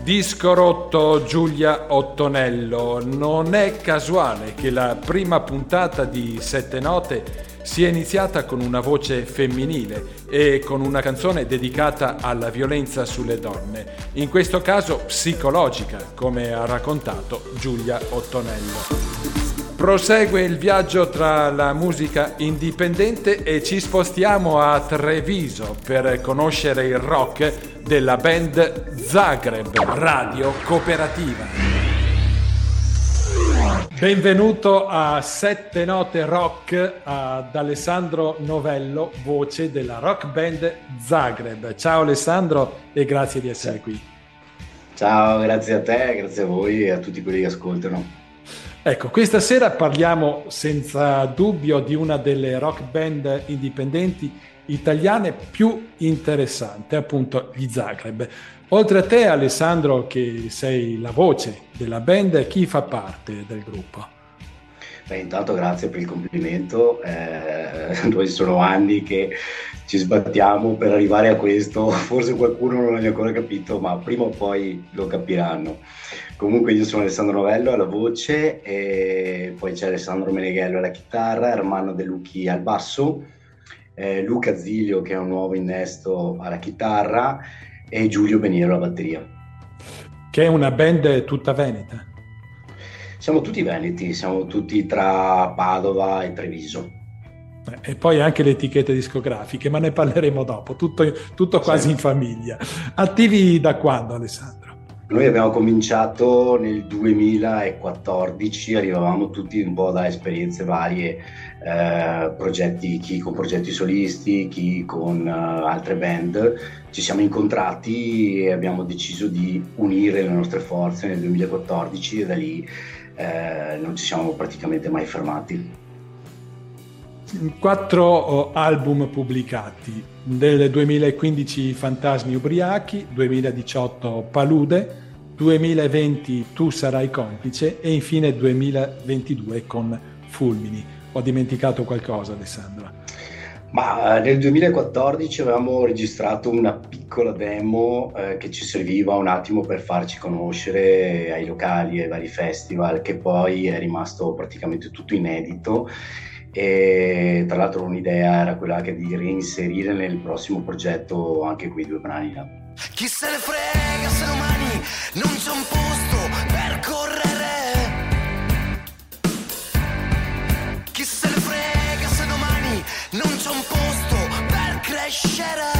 Speaker 1: Disco rotto Giulia Ottonello. Non è casuale che la prima puntata di Sette Note sia iniziata con una voce femminile e con una canzone dedicata alla violenza sulle donne, in questo caso psicologica, come ha raccontato Giulia Ottonello. Prosegue il viaggio tra la musica indipendente e ci spostiamo a Treviso per conoscere il rock della band Zagreb Radio Cooperativa. Benvenuto a Sette Note Rock ad Alessandro Novello, voce della rock band Zagreb. Ciao Alessandro e grazie di essere qui.
Speaker 5: Ciao, grazie a te, grazie a voi e a tutti quelli che ascoltano.
Speaker 1: Ecco, questa sera parliamo senza dubbio di una delle rock band indipendenti italiane più interessanti, appunto gli Zagreb. Oltre a te, Alessandro, che sei la voce della band, chi fa parte del gruppo?
Speaker 5: Beh, intanto grazie per il complimento. Eh, noi sono anni che ci sbattiamo per arrivare a questo. Forse qualcuno non l'ha ancora capito, ma prima o poi lo capiranno. Comunque io sono Alessandro Novello alla voce e poi c'è Alessandro Meneghello alla chitarra, Ermanno De Lucchi al basso, eh, Luca Zilio che è un nuovo innesto alla chitarra e Giulio Beniero alla batteria.
Speaker 1: Che è una band tutta veneta.
Speaker 5: Siamo tutti veneti, siamo tutti tra Padova e Treviso.
Speaker 1: E poi anche le etichette discografiche, ma ne parleremo dopo, tutto, tutto quasi
Speaker 5: Sì.
Speaker 1: in famiglia. Attivi da quando, Alessandro?
Speaker 5: Noi abbiamo cominciato nel 2014, arrivavamo tutti un po' da esperienze varie, eh, progetti, chi con progetti solisti, chi con eh, altre band. Ci siamo incontrati e abbiamo deciso di unire le nostre forze nel 2014 e da lì eh, non ci siamo praticamente mai fermati.
Speaker 1: Quattro oh, album pubblicati, del 2015 Fantasmi Ubriachi, 2018 Palude, 2020 Tu sarai complice e infine 2022 con Fulmini. Ho dimenticato qualcosa Alessandra.
Speaker 5: Ma eh, nel 2014 avevamo registrato una piccola demo eh, che ci serviva un attimo per farci conoscere ai locali, ai vari festival, che poi è rimasto praticamente tutto inedito e tra l'altro un'idea era quella anche di reinserire nel prossimo progetto anche quei due brani là.
Speaker 4: Chi se ne frega se domani non c'è un posto per correre? Chi se ne frega se domani non c'è un posto per crescere?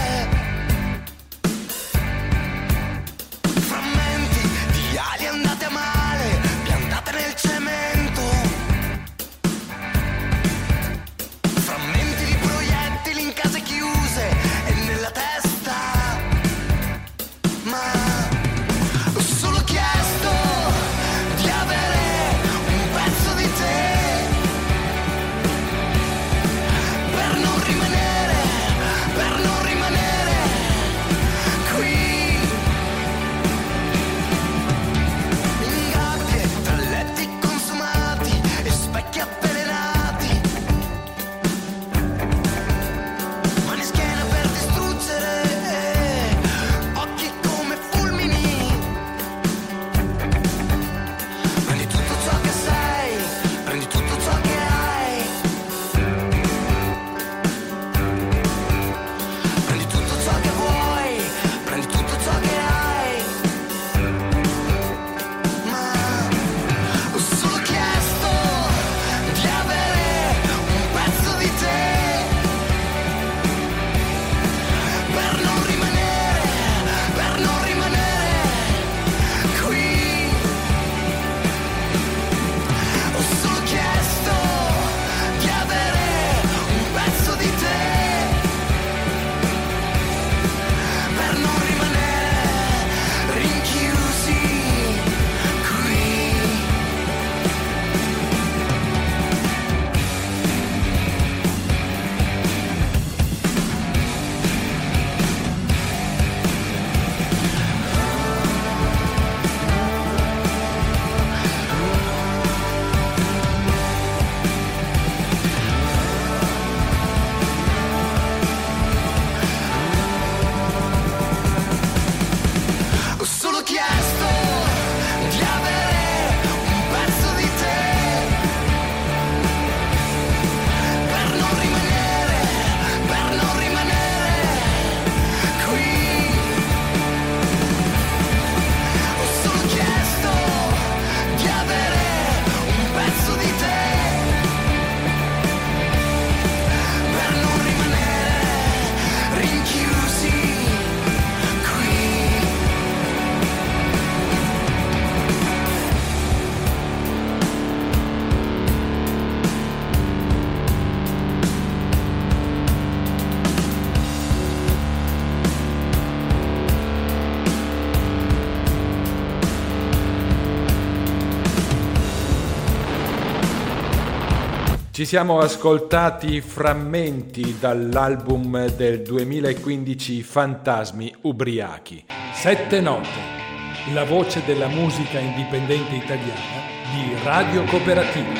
Speaker 1: Ci siamo ascoltati frammenti dall'album del 2015 Fantasmi Ubriachi. Sette note, la voce della musica indipendente italiana di Radio Cooperativa.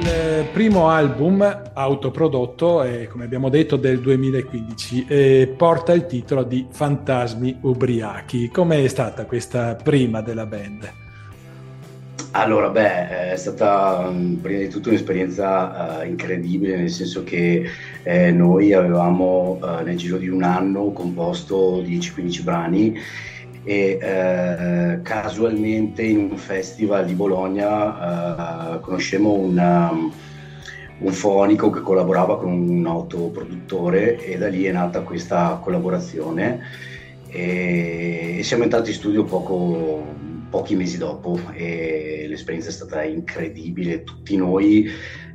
Speaker 1: Il primo album autoprodotto è, come abbiamo detto, del 2015 e porta il titolo di Fantasmi Ubriachi. Com'è stata questa prima della band?
Speaker 5: Allora, beh, è stata mh, prima di tutto un'esperienza eh, incredibile, nel senso che eh, noi avevamo eh, nel giro di un anno composto 10-15 brani e eh, casualmente in un festival di Bologna eh, conoscemmo un, um, un fonico che collaborava con un autoproduttore e da lì è nata questa collaborazione. E siamo entrati in studio poco pochi mesi dopo e l'esperienza è stata incredibile. Tutti noi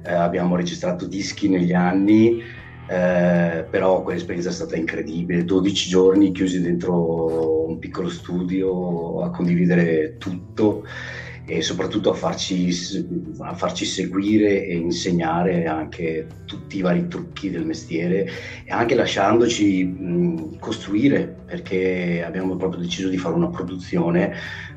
Speaker 5: eh, abbiamo registrato dischi negli anni, eh, però quell'esperienza è stata incredibile. 12 giorni chiusi dentro un piccolo studio a condividere tutto e soprattutto a farci, a farci, seguire e insegnare anche tutti i vari trucchi del mestiere e anche lasciandoci mh, costruire perché abbiamo proprio deciso di fare una produzione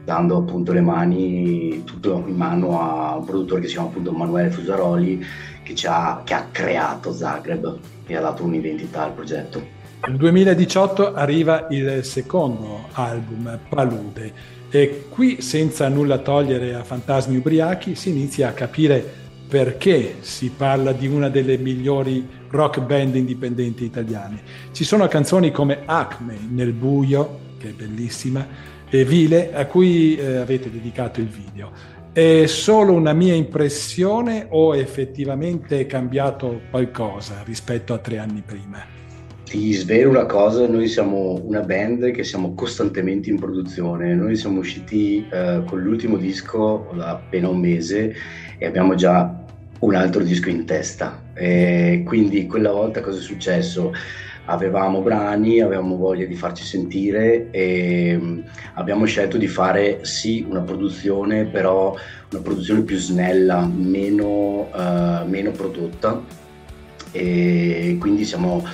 Speaker 5: dando appunto le mani tutto in mano a un produttore che si chiama appunto Manuele Fusaroli che, ha, che ha creato Zagreb e ha dato un'identità al progetto.
Speaker 1: Nel 2018 arriva il secondo album, Palude e qui, senza nulla togliere a Fantasmi Ubriachi, si inizia a capire perché si parla di una delle migliori rock band indipendenti italiane. Ci sono canzoni come Acme nel buio, che è bellissima, e Vile, a cui eh, avete dedicato il video. È solo una mia impressione o effettivamente è cambiato qualcosa rispetto a tre anni prima?
Speaker 5: Ti svelo una cosa, noi siamo una band che siamo costantemente in produzione, noi siamo usciti eh, con l'ultimo disco da appena un mese e abbiamo già un altro disco in testa. E quindi quella volta cosa è successo? Avevamo brani, avevamo voglia di farci sentire e mm, abbiamo scelto di fare sì una produzione, però una produzione più snella, meno, uh, meno prodotta. E quindi siamo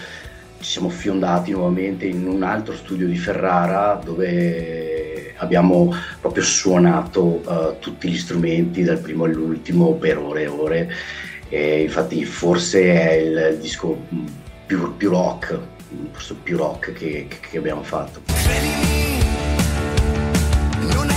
Speaker 5: ci siamo fiondati nuovamente in un altro studio di Ferrara dove abbiamo proprio suonato uh, tutti gli strumenti dal primo all'ultimo per ore e ore. E infatti forse è il disco più, più rock, forse più rock che, che abbiamo fatto.
Speaker 1: Nel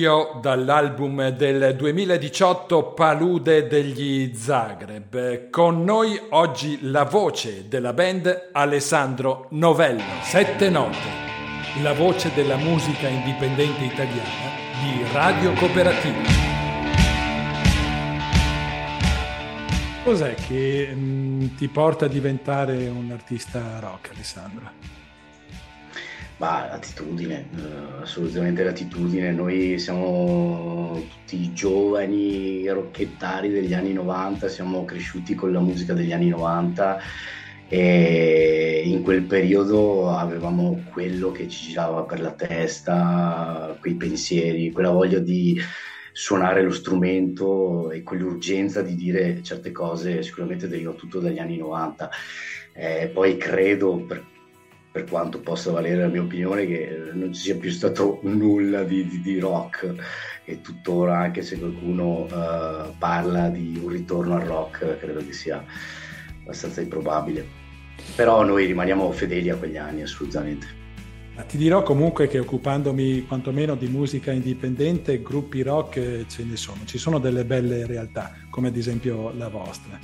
Speaker 1: buio dall'album del 2018 Palude degli Zagreb. Con noi oggi la voce della band Alessandro Novello. Sette note. La voce della musica indipendente italiana di Radio Cooperativa. Cos'è che mh, mm, ti porta a diventare un artista rock, Alessandro?
Speaker 5: Ma l'attitudine, eh, assolutamente l'attitudine. Noi siamo tutti giovani rocchettari degli anni 90, siamo cresciuti con la musica degli anni 90 e in quel periodo avevamo quello che ci girava per la testa, quei pensieri, quella voglia di suonare lo strumento e quell'urgenza di dire certe cose sicuramente deriva tutto dagli anni 90. Eh, poi credo, per per quanto possa valere la mia opinione, che non ci sia più stato nulla di, di, di rock e tuttora, anche se qualcuno uh, parla di un ritorno al rock, credo che sia abbastanza improbabile. Però noi rimaniamo fedeli a quegli anni, assolutamente.
Speaker 1: Ti dirò comunque che occupandomi quantomeno di musica indipendente, gruppi rock eh, ce ne sono, ci sono delle belle realtà, come ad esempio la vostra.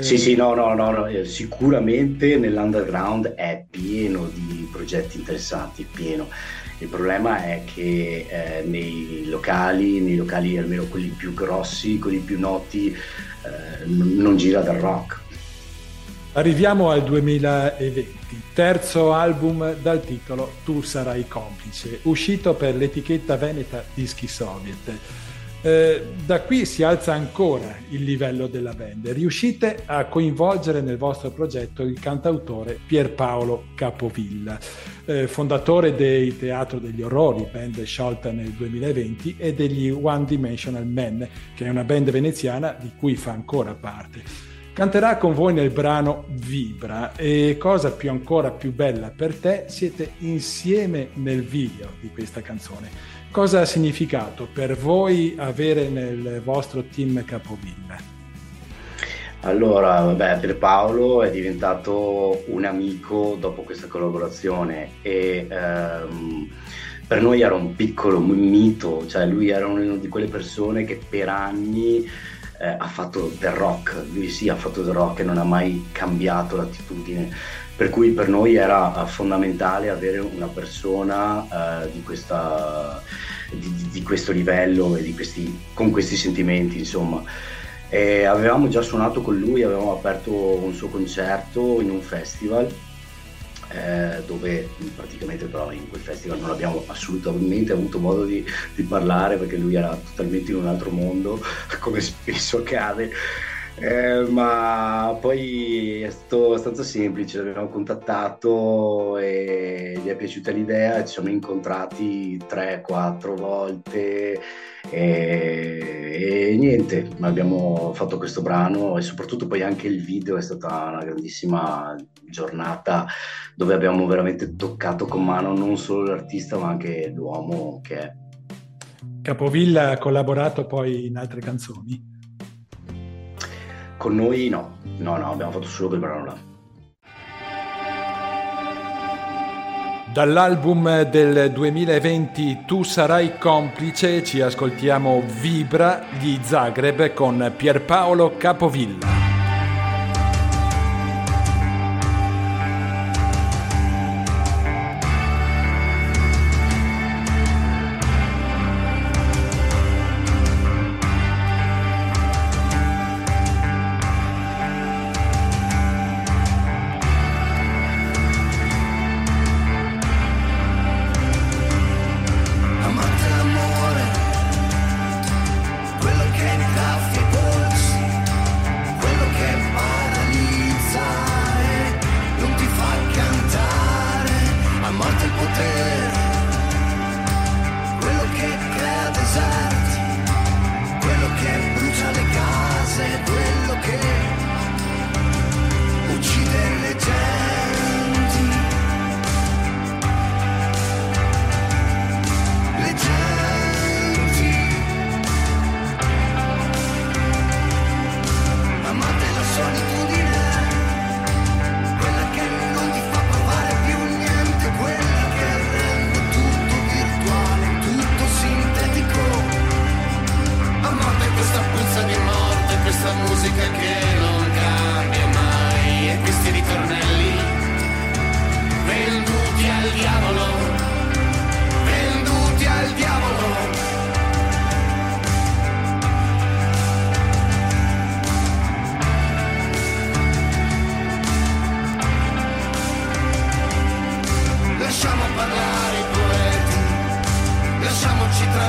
Speaker 5: Sì, sì, no, no, no, no, eh, sicuramente nell'underground è pieno di progetti interessanti, pieno. Il problema è che eh, nei locali, nei locali almeno quelli più grossi, quelli più noti, eh, non gira dal rock.
Speaker 1: Arriviamo al 2020, terzo album dal titolo Tu sarai complice, uscito per l'etichetta veneta Dischi Soviet. Eh, da qui si alza ancora il livello della band. Riuscite a coinvolgere nel vostro progetto il cantautore Pierpaolo Capovilla, eh, fondatore dei Teatro degli Orrori, band sciolta nel 2020, e degli One Dimensional Men, che è una band veneziana di cui fa ancora parte. Canterà con voi nel brano Vibra e cosa più ancora più bella per te, siete insieme nel video di questa canzone Cosa ha significato per voi avere nel vostro team Capovilla?
Speaker 5: Allora, vabbè, per Paolo è diventato un amico dopo questa collaborazione e ehm, per noi era un piccolo mito, cioè lui era una di quelle persone che per anni eh, ha fatto del rock, lui sì ha fatto del rock e non ha mai cambiato l'attitudine, per cui per noi era fondamentale avere una persona eh, di questa di, di questo livello e questi, con questi sentimenti, insomma. E avevamo già suonato con lui, avevamo aperto un suo concerto in un festival eh, dove praticamente però in quel festival non abbiamo assolutamente avuto modo di, di, parlare perché lui era totalmente in un altro mondo come spesso accade eh, ma poi è stato abbastanza semplice, l'abbiamo contattato e gli è piaciuta l'idea, ci siamo incontrati 3-4 volte e, e, niente, abbiamo fatto questo brano e soprattutto poi anche il video è stata una grandissima giornata dove abbiamo veramente toccato con mano non solo l'artista ma anche l'uomo che è.
Speaker 1: Capovilla ha collaborato poi in altre canzoni?
Speaker 5: Con noi no, no, no, abbiamo fatto solo quel brano là.
Speaker 1: Dall'album del 2020 Tu sarai complice ci ascoltiamo Vibra di Zagreb con Pierpaolo Capovilla.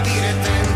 Speaker 1: Tírete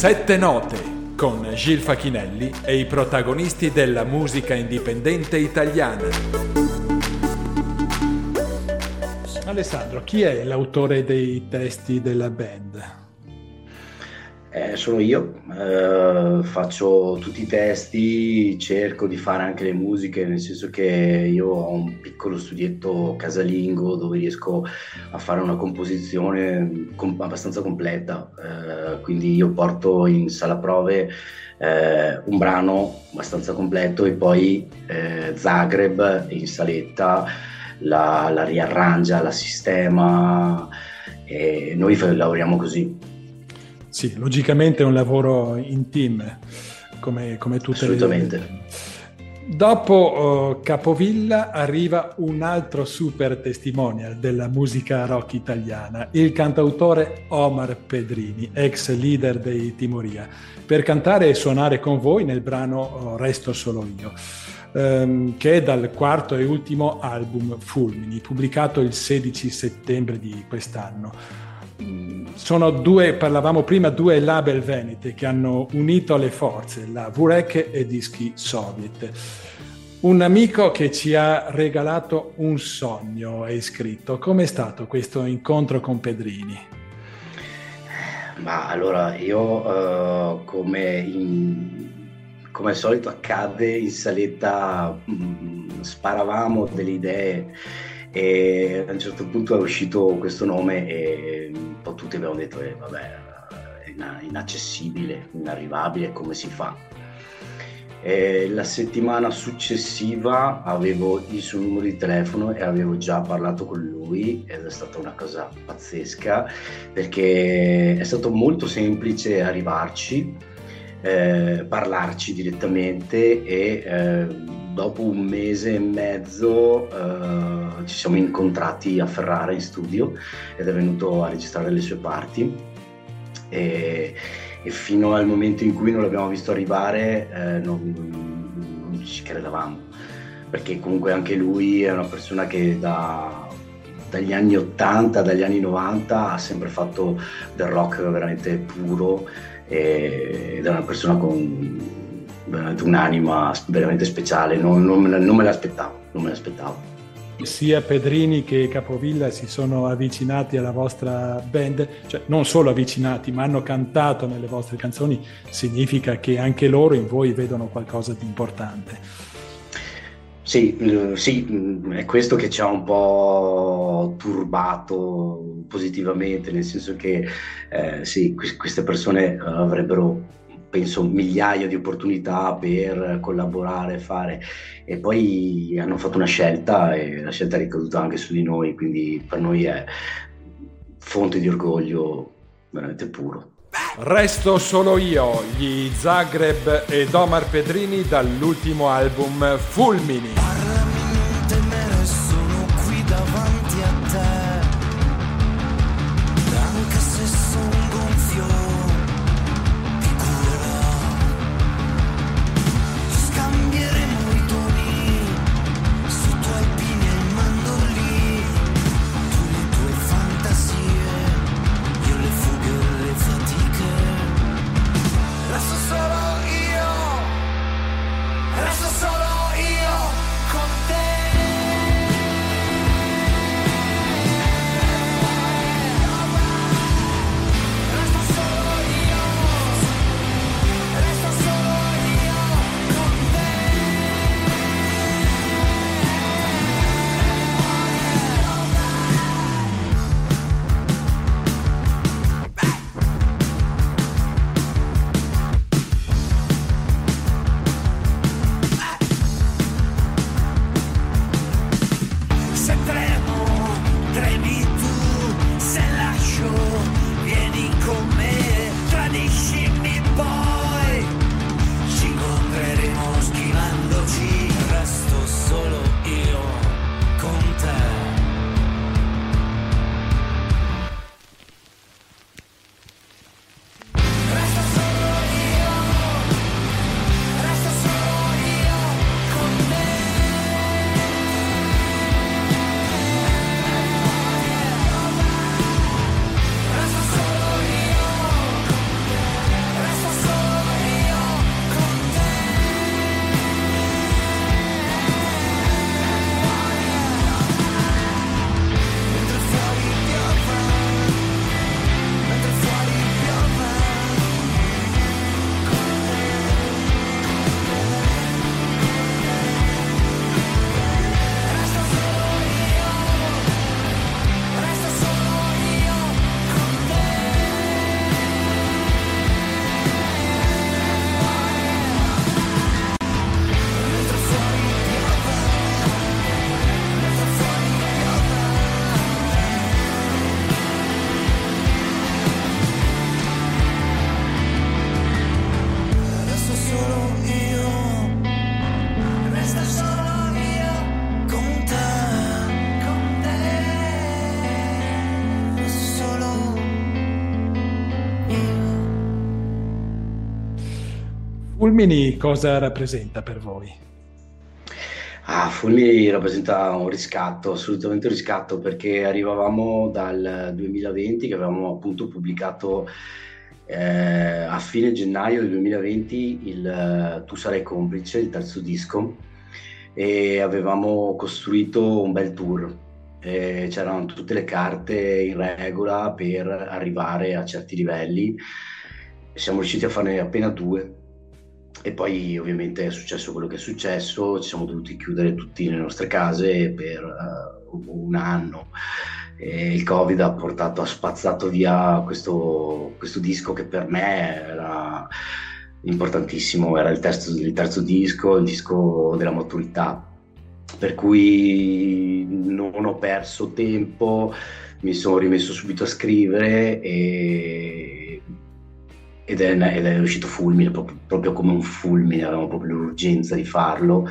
Speaker 1: Sette note con Gil Facchinelli e i protagonisti della musica indipendente italiana. Alessandro, chi è l'autore dei testi della band?
Speaker 5: Eh, sono io, eh, faccio tutti i testi, cerco di fare anche le musiche, nel senso che io ho un piccolo studietto casalingo dove riesco a fare una composizione com- abbastanza completa, eh, quindi io porto in sala prove eh, un brano abbastanza completo e poi eh, Zagreb in saletta la, la riarrangia, la sistema e noi lavoriamo così.
Speaker 1: Sì, logicamente è un lavoro in team, come, come tutte
Speaker 5: Assolutamente.
Speaker 1: le... Dopo uh, Capovilla arriva un altro super testimonial della musica rock italiana, il cantautore Omar Pedrini, ex leader dei Timoria, per cantare e suonare con voi nel brano uh, Resto solo io, um, che è dal quarto e ultimo album Fulmini, pubblicato il 16 settembre di quest'anno sono due, parlavamo prima, due label venete che hanno unito le forze, la Vurek e Dischi Soviet. Un amico che ci ha regalato un sogno, è scritto. Com'è stato questo incontro con Pedrini?
Speaker 5: Ma allora, io uh, come, in, come al solito accade in saletta, mh, mm, sparavamo delle idee e a un certo punto è uscito questo nome e un po' tutti abbiamo detto eh, vabbè è inaccessibile, inarrivabile, come si fa? E la settimana successiva avevo il suo numero di telefono e avevo già parlato con lui ed è stata una cosa pazzesca perché è stato molto semplice arrivarci, eh, parlarci direttamente e eh, dopo un mese e mezzo eh, ci siamo incontrati a Ferrara in studio ed è venuto a registrare le sue parti. E, e fino al momento in cui non l'abbiamo visto arrivare eh, non, non, ci credevamo. Perché comunque anche lui è una persona che da, dagli anni 80, dagli anni 90 ha sempre fatto del rock veramente puro ed è una persona con veramente un'anima veramente speciale, non, non, me, non me l'aspettavo, non me l'aspettavo.
Speaker 1: Sia Pedrini che Capovilla si sono avvicinati alla vostra band, cioè non solo avvicinati, ma hanno cantato nelle vostre canzoni, significa che anche loro in voi vedono qualcosa di importante.
Speaker 5: Sì, sì, è questo che ci ha un po' turbato positivamente, nel senso che eh, sì, queste persone avrebbero penso migliaia di opportunità per collaborare, fare e poi hanno fatto una scelta e la scelta è ricaduta anche su di noi, quindi per noi è fonte di orgoglio veramente puro.
Speaker 1: Resto solo io, gli Zagreb ed Omar Pedrini dall'ultimo album Fulmini. Fulmini cosa rappresenta per voi?
Speaker 5: Ah, Fulmini rappresenta un riscatto, assolutamente un riscatto, perché arrivavamo dal 2020 che avevamo appunto pubblicato eh, a fine gennaio del 2020 il uh, Tu sarai complice, il terzo disco, e avevamo costruito un bel tour. E c'erano tutte le carte in regola per arrivare a certi livelli. Siamo riusciti a farne appena due e poi ovviamente è successo quello che è successo, ci siamo dovuti chiudere tutti nelle nostre case per uh, un anno. E il Covid ha portato, ha spazzato via questo, questo disco che per me era importantissimo, era il terzo, il terzo disco, il disco della maturità, per cui non ho perso tempo, mi sono rimesso subito a scrivere e, ed, è, ed, è, uscito fulmine, proprio, proprio come un fulmine, avevamo proprio l'urgenza di farlo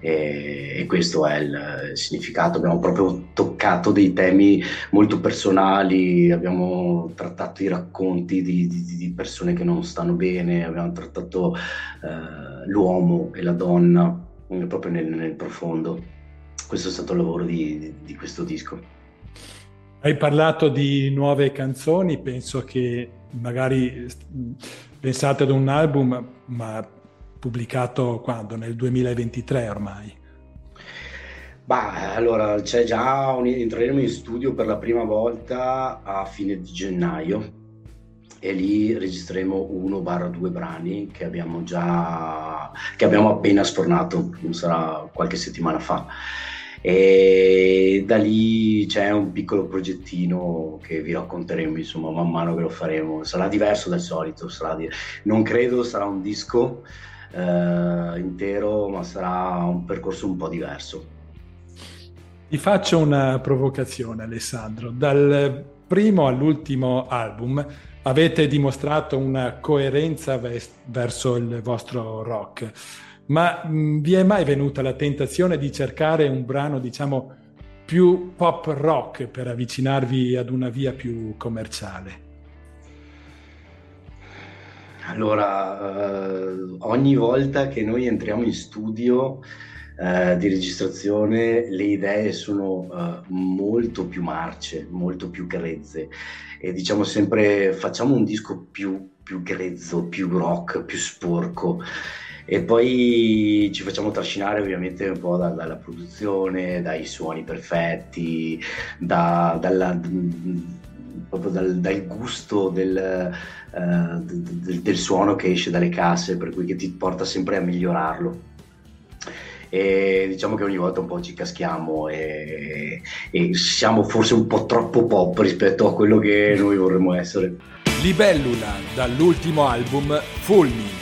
Speaker 5: e, e, questo è il significato. Abbiamo proprio toccato dei temi molto personali, abbiamo trattato i racconti di, di, di persone che non stanno bene, abbiamo trattato eh, l'uomo e la donna eh, proprio nel, nel, profondo. Questo è stato il lavoro di, di questo disco.
Speaker 1: Hai parlato di nuove canzoni, penso che magari pensate ad un album, ma pubblicato quando? Nel 2023 ormai.
Speaker 5: Bah, allora c'è già un, entreremo in studio per la prima volta a fine di gennaio e lì registreremo uno barra due brani che abbiamo già che abbiamo appena sfornato, sarà qualche settimana fa. E da lì c'è un piccolo progettino che vi racconteremo insomma man mano che lo faremo. Sarà diverso dal solito, di... non credo sarà un disco eh, intero, ma sarà un percorso un po' diverso.
Speaker 1: Ti faccio una provocazione, Alessandro. Dal primo all'ultimo album avete dimostrato una coerenza ves- verso il vostro rock, ma mh, vi è mai venuta la tentazione di cercare un brano, diciamo, più pop rock per avvicinarvi ad una via più commerciale?
Speaker 5: Allora, eh, ogni volta che noi entriamo in studio eh, di registrazione, le idee sono eh, molto più marce, molto più grezze e diciamo sempre facciamo un disco più, più grezzo, più rock, più sporco e poi ci facciamo trascinare ovviamente un po' da, dalla produzione, dai suoni perfetti, da, dalla, proprio dal, dal gusto del, uh, del, del, suono che esce dalle casse, per cui che ti porta sempre a migliorarlo. E diciamo che ogni volta un po' ci caschiamo e, e siamo forse un po' troppo pop rispetto a quello che noi vorremmo essere.
Speaker 1: Libellula dall'ultimo album Fulmini.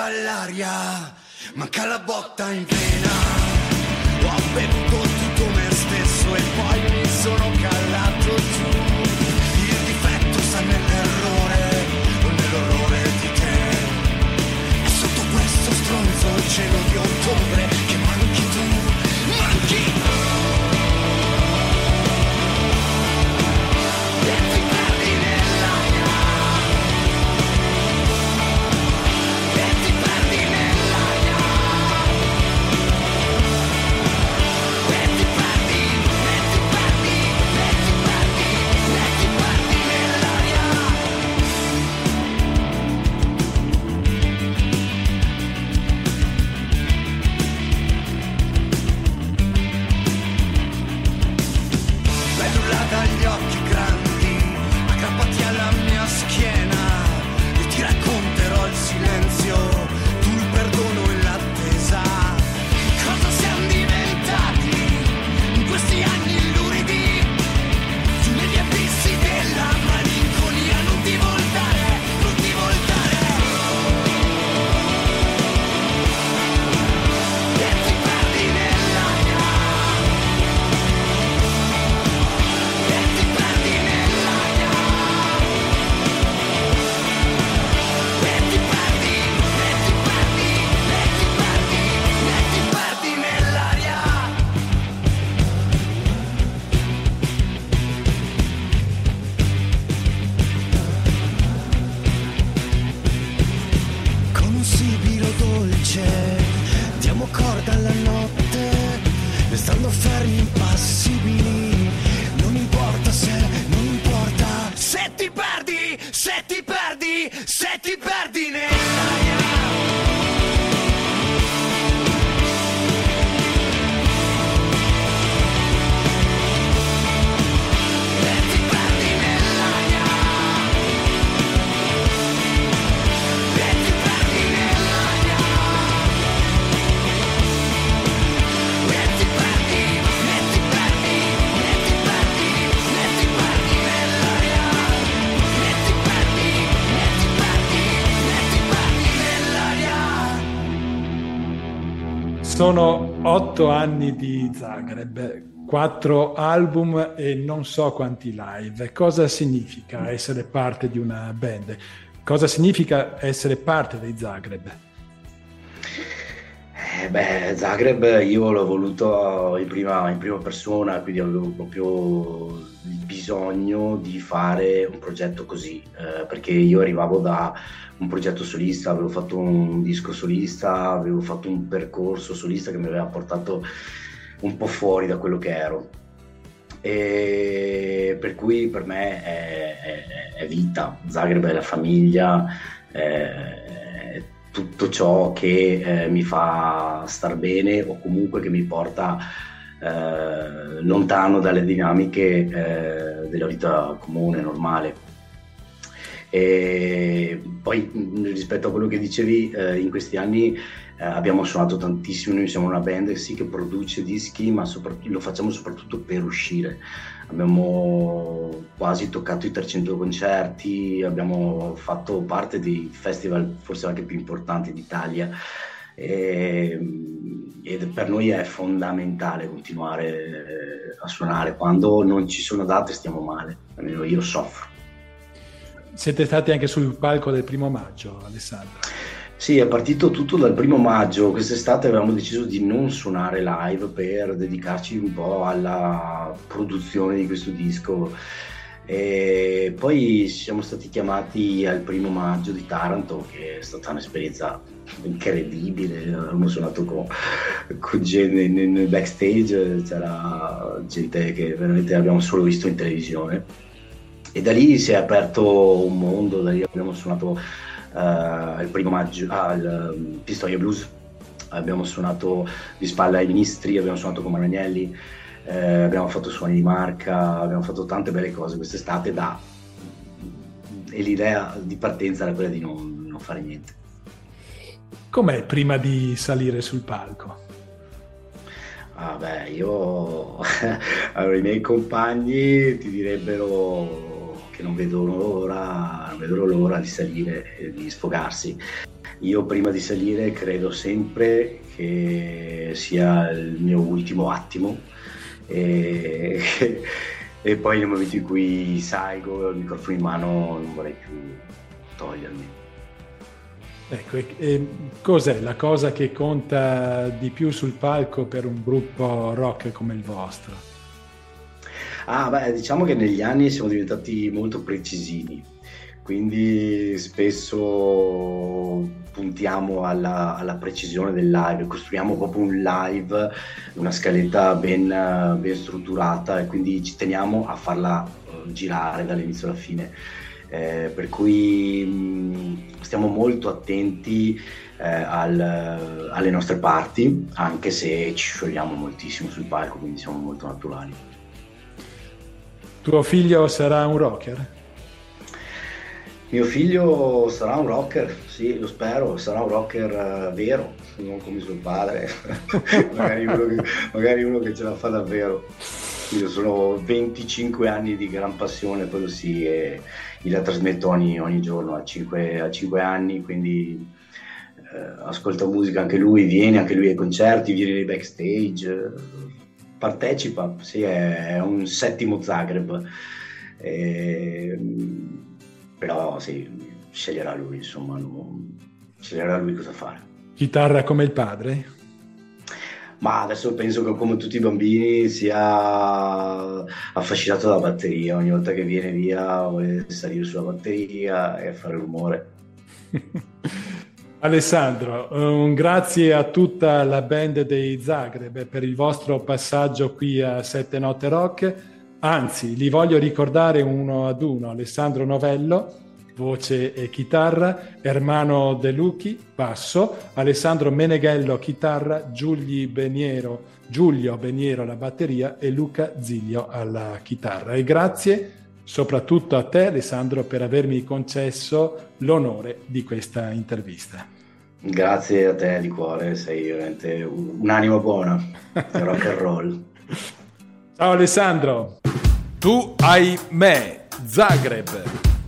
Speaker 4: Manca l'aria, manca la botta in vena. Ho bevuto tutto me stesso e poi mi sono callato giù. Il difetto sta nell'errore, non nell'orrore di te. E sotto questo stronzo cielo di ottobre
Speaker 1: Sono otto anni di Zagreb, quattro album e non so quanti live. Cosa significa essere parte di una band? Cosa significa essere parte dei Zagreb?
Speaker 5: Eh, beh, Zagreb io l'ho voluto in prima, in prima persona, quindi avevo proprio il bisogno di fare un progetto così, eh, perché io arrivavo da un progetto solista, avevo fatto un disco solista, avevo fatto un percorso solista che mi aveva portato un po' fuori da quello che ero. E per cui per me è, è- è vita, Zagreb è la famiglia, è tutto ciò che eh, mi fa star bene o comunque che mi porta eh, lontano dalle dinamiche eh, della vita comune, normale. E poi mh, rispetto a quello che dicevi, eh, in questi anni eh, abbiamo suonato tantissimo, noi siamo una band sì che produce dischi, ma soprat- lo facciamo soprattutto per uscire. Abbiamo quasi toccato i 300 concerti, abbiamo fatto parte dei festival forse anche più importanti d'Italia e, ed per noi è fondamentale continuare eh, a suonare. Quando non ci sono date stiamo male, almeno io soffro.
Speaker 1: Siete stati anche sul palco del primo maggio, Alessandro.
Speaker 5: Sì, è partito tutto dal primo maggio. Quest'estate avevamo deciso di non suonare live per dedicarci un po' alla produzione di questo disco. E poi siamo stati chiamati al primo maggio di Taranto, che è stata un'esperienza incredibile. Abbiamo suonato con, con gente nel backstage, c'era gente che veramente abbiamo solo visto in televisione. E da lì si è aperto un mondo, da lì abbiamo suonato il primo maggio al um, Pistoia Blues, abbiamo suonato di spalla ai ministri, abbiamo suonato con Maragnelli, eh, abbiamo fatto suoni di marca, abbiamo fatto tante belle cose quest'estate da... e l'idea di partenza era quella di non, non fare niente.
Speaker 1: Com'è prima di salire sul palco?
Speaker 5: Ah beh, io allora, i miei compagni ti direbbero che non vedono l'ora, non vedono l'ora di salire e di sfogarsi. Io prima di salire credo sempre che sia il mio ultimo attimo e, e poi nel momento in cui salgo il microfono in mano non vorrei più togliermi.
Speaker 1: Ecco, e, e cos'è la cosa che conta di più sul palco per un gruppo rock come il vostro?
Speaker 5: Ah, beh, diciamo che negli anni siamo diventati molto precisini, quindi spesso puntiamo alla, alla precisione del live, costruiamo proprio un live, una scaletta ben, ben strutturata e quindi ci teniamo a farla eh, girare dall'inizio alla fine. Eh, per cui mh, stiamo molto attenti eh, al- alle nostre parti, anche se ci sciogliamo moltissimo sul palco, quindi siamo molto naturali.
Speaker 1: Tuo figlio sarà un rocker?
Speaker 5: Mio figlio sarà un rocker, sì, lo spero, sarà un rocker eh, vero, non come suo padre, magari, uno che, magari uno che ce la fa davvero. Io sono 25 anni di gran passione, quello sì, e la trasmetto ogni, ogni giorno a 5, a 5 anni, quindi eh, ascolta musica anche lui, viene anche lui ai concerti, viene nei backstage, partecipa, sì, è, un settimo Zagreb. Ehm, però sì, sceglierà lui, insomma, non- sceglierà lui cosa fare.
Speaker 1: Chitarra come il padre?
Speaker 5: Ma adesso penso che come tutti i bambini sia affascinato dalla batteria, ogni volta che viene via vuole salire sulla batteria e fare rumore.
Speaker 1: Alessandro, un grazie a tutta la band dei Zagreb per il vostro passaggio qui a Sette Note Rock. Anzi, li voglio ricordare uno ad uno. Alessandro Novello, voce e chitarra, Ermano De Lucchi, basso, Alessandro Meneghello, chitarra, Giulio Beniero, Giulio Beniero alla batteria e Luca Ziglio alla chitarra. E grazie soprattutto a te Alessandro per avermi concesso l'onore di questa intervista.
Speaker 5: Grazie a te di cuore, sei veramente un'anima buona, rock and roll.
Speaker 1: Ciao Alessandro. Tu hai me, Zagreb.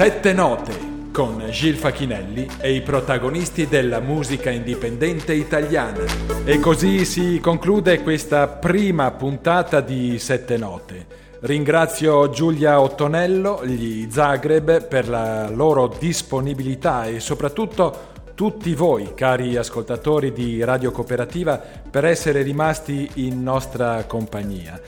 Speaker 1: Sette note con Gil Facchinelli e i protagonisti della musica indipendente italiana. E così si conclude questa prima puntata di Sette note. Ringrazio Giulia Ottonello, gli Zagreb per la loro disponibilità e soprattutto tutti voi, cari ascoltatori di Radio Cooperativa, per essere rimasti in nostra compagnia.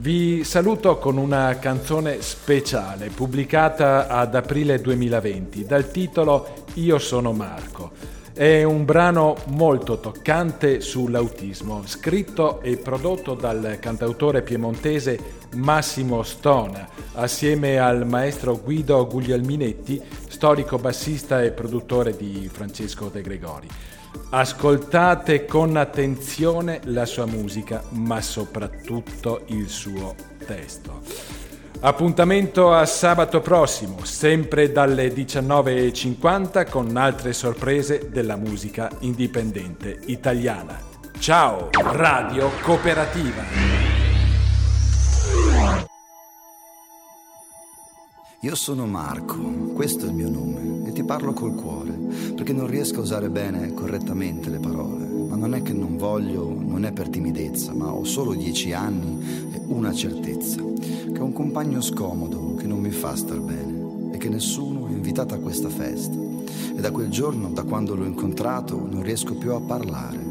Speaker 1: Vi saluto con una canzone speciale pubblicata ad aprile 2020 dal titolo Io sono Marco. È un brano molto toccante sull'autismo, scritto e prodotto dal cantautore piemontese Massimo Stona, assieme al maestro Guido Guglielminetti, storico bassista e produttore di Francesco De Gregori. Ascoltate con attenzione la sua musica, ma soprattutto il suo testo. Appuntamento a sabato prossimo, sempre dalle 19.50 con altre sorprese della musica indipendente italiana. Ciao, Radio Cooperativa.
Speaker 6: Io sono Marco, questo è il mio nome e ti parlo col cuore, perché non riesco a usare bene correttamente le parole, ma non è che non voglio, non è per timidezza, ma ho solo dieci anni e una certezza che ho un compagno scomodo che non mi fa star bene e che nessuno è invitato a questa festa. E da quel giorno, da quando l'ho incontrato, non riesco più a parlare,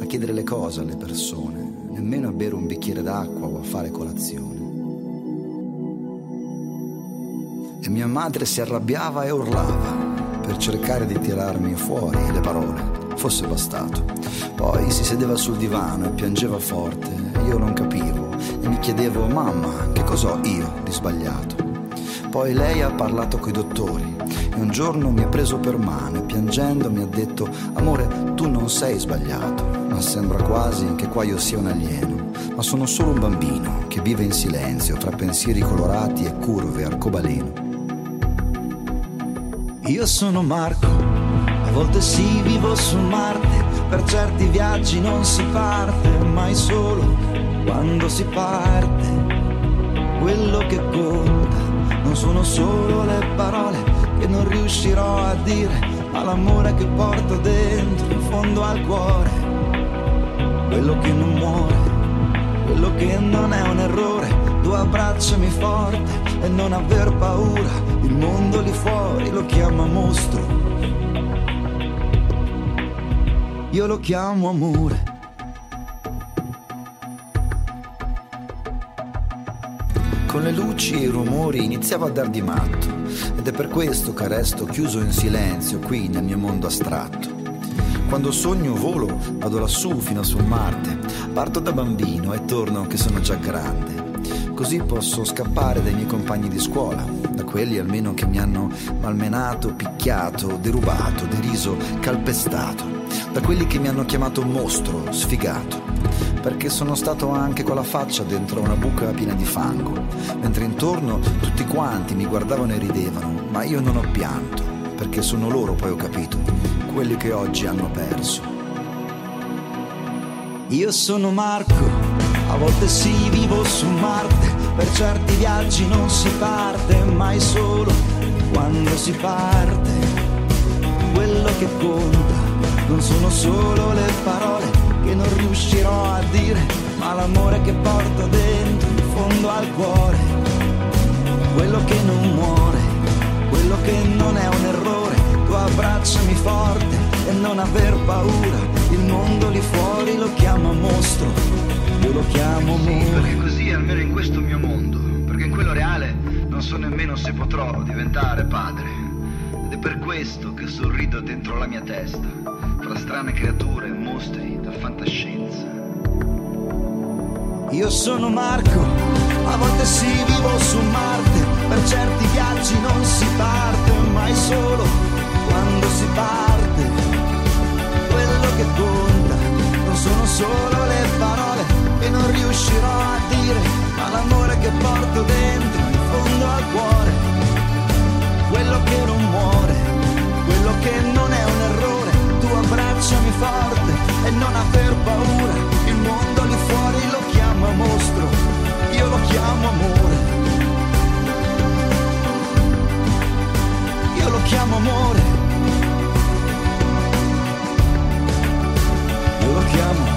Speaker 6: a chiedere le cose alle persone, nemmeno a bere un bicchiere d'acqua o a fare colazione. E mia madre si arrabbiava e urlava per cercare di tirarmi fuori le parole fosse bastato. Poi si sedeva sul divano e piangeva forte, io non capivo e mi chiedevo, mamma, che cosa ho io di sbagliato? Poi lei ha parlato coi dottori e un giorno mi ha preso per mano e piangendo mi ha detto, amore, tu non sei sbagliato, ma sembra quasi che qua io sia un alieno, ma sono solo un bambino che vive in silenzio tra pensieri colorati e curve arcobaleno. Io sono Marco a volte sì, vivo su Marte, per certi viaggi non si parte, mai solo quando si parte. Quello che conta non sono solo le parole che non riuscirò a dire, ma l'amore che porto dentro, in fondo al cuore. Quello che non muore, quello che non è un errore. Tu abbracciami forte e non aver paura, il mondo lì fuori lo chiama mostro io lo chiamo amore. Con le luci e i rumori iniziavo a dar di matto ed è per questo che resto chiuso in silenzio qui nel mio mondo astratto. Quando sogno volo, vado lassù fino sul Marte, parto da bambino e torno che sono già grande. Così posso scappare dai miei compagni di scuola, da quelli almeno che mi hanno malmenato, picchiato, derubato, deriso, calpestato da quelli che mi hanno chiamato mostro, sfigato, perché sono stato anche con la faccia dentro una buca piena di fango, mentre intorno tutti quanti mi guardavano e ridevano, ma io non ho pianto, perché sono loro, poi ho capito, quelli che oggi hanno perso. Io sono Marco, a volte sì vivo su Marte, per certi viaggi non si parte mai solo quando si parte. Quello che conta non sono solo le parole che non riuscirò a dire, ma l'amore che porto dentro, in fondo al cuore. Quello che non muore, quello che non è un errore. Tu abbracciami forte e non aver paura. Il mondo lì fuori lo chiama mostro, io lo chiamo amore.
Speaker 7: Sì, perché così almeno in questo mio mondo, perché in quello reale non so nemmeno se potrò diventare padre. Ed è per questo che sorrido dentro la mia testa tra strane creature e mostri da fantascienza.
Speaker 6: Io sono Marco, a volte si vivo su Marte, per certi viaggi non si parte mai solo quando si parte. Quello che conta non sono solo le parole e non riuscirò a dire, ma l'amore che porto dentro in fondo al cuore, quello che non muore, quello che non è un errore, tu abbracciami forte e non aver paura, il mondo lì fuori lo chiama mostro, io lo chiamo amore. Io lo chiamo amore. Io lo chiamo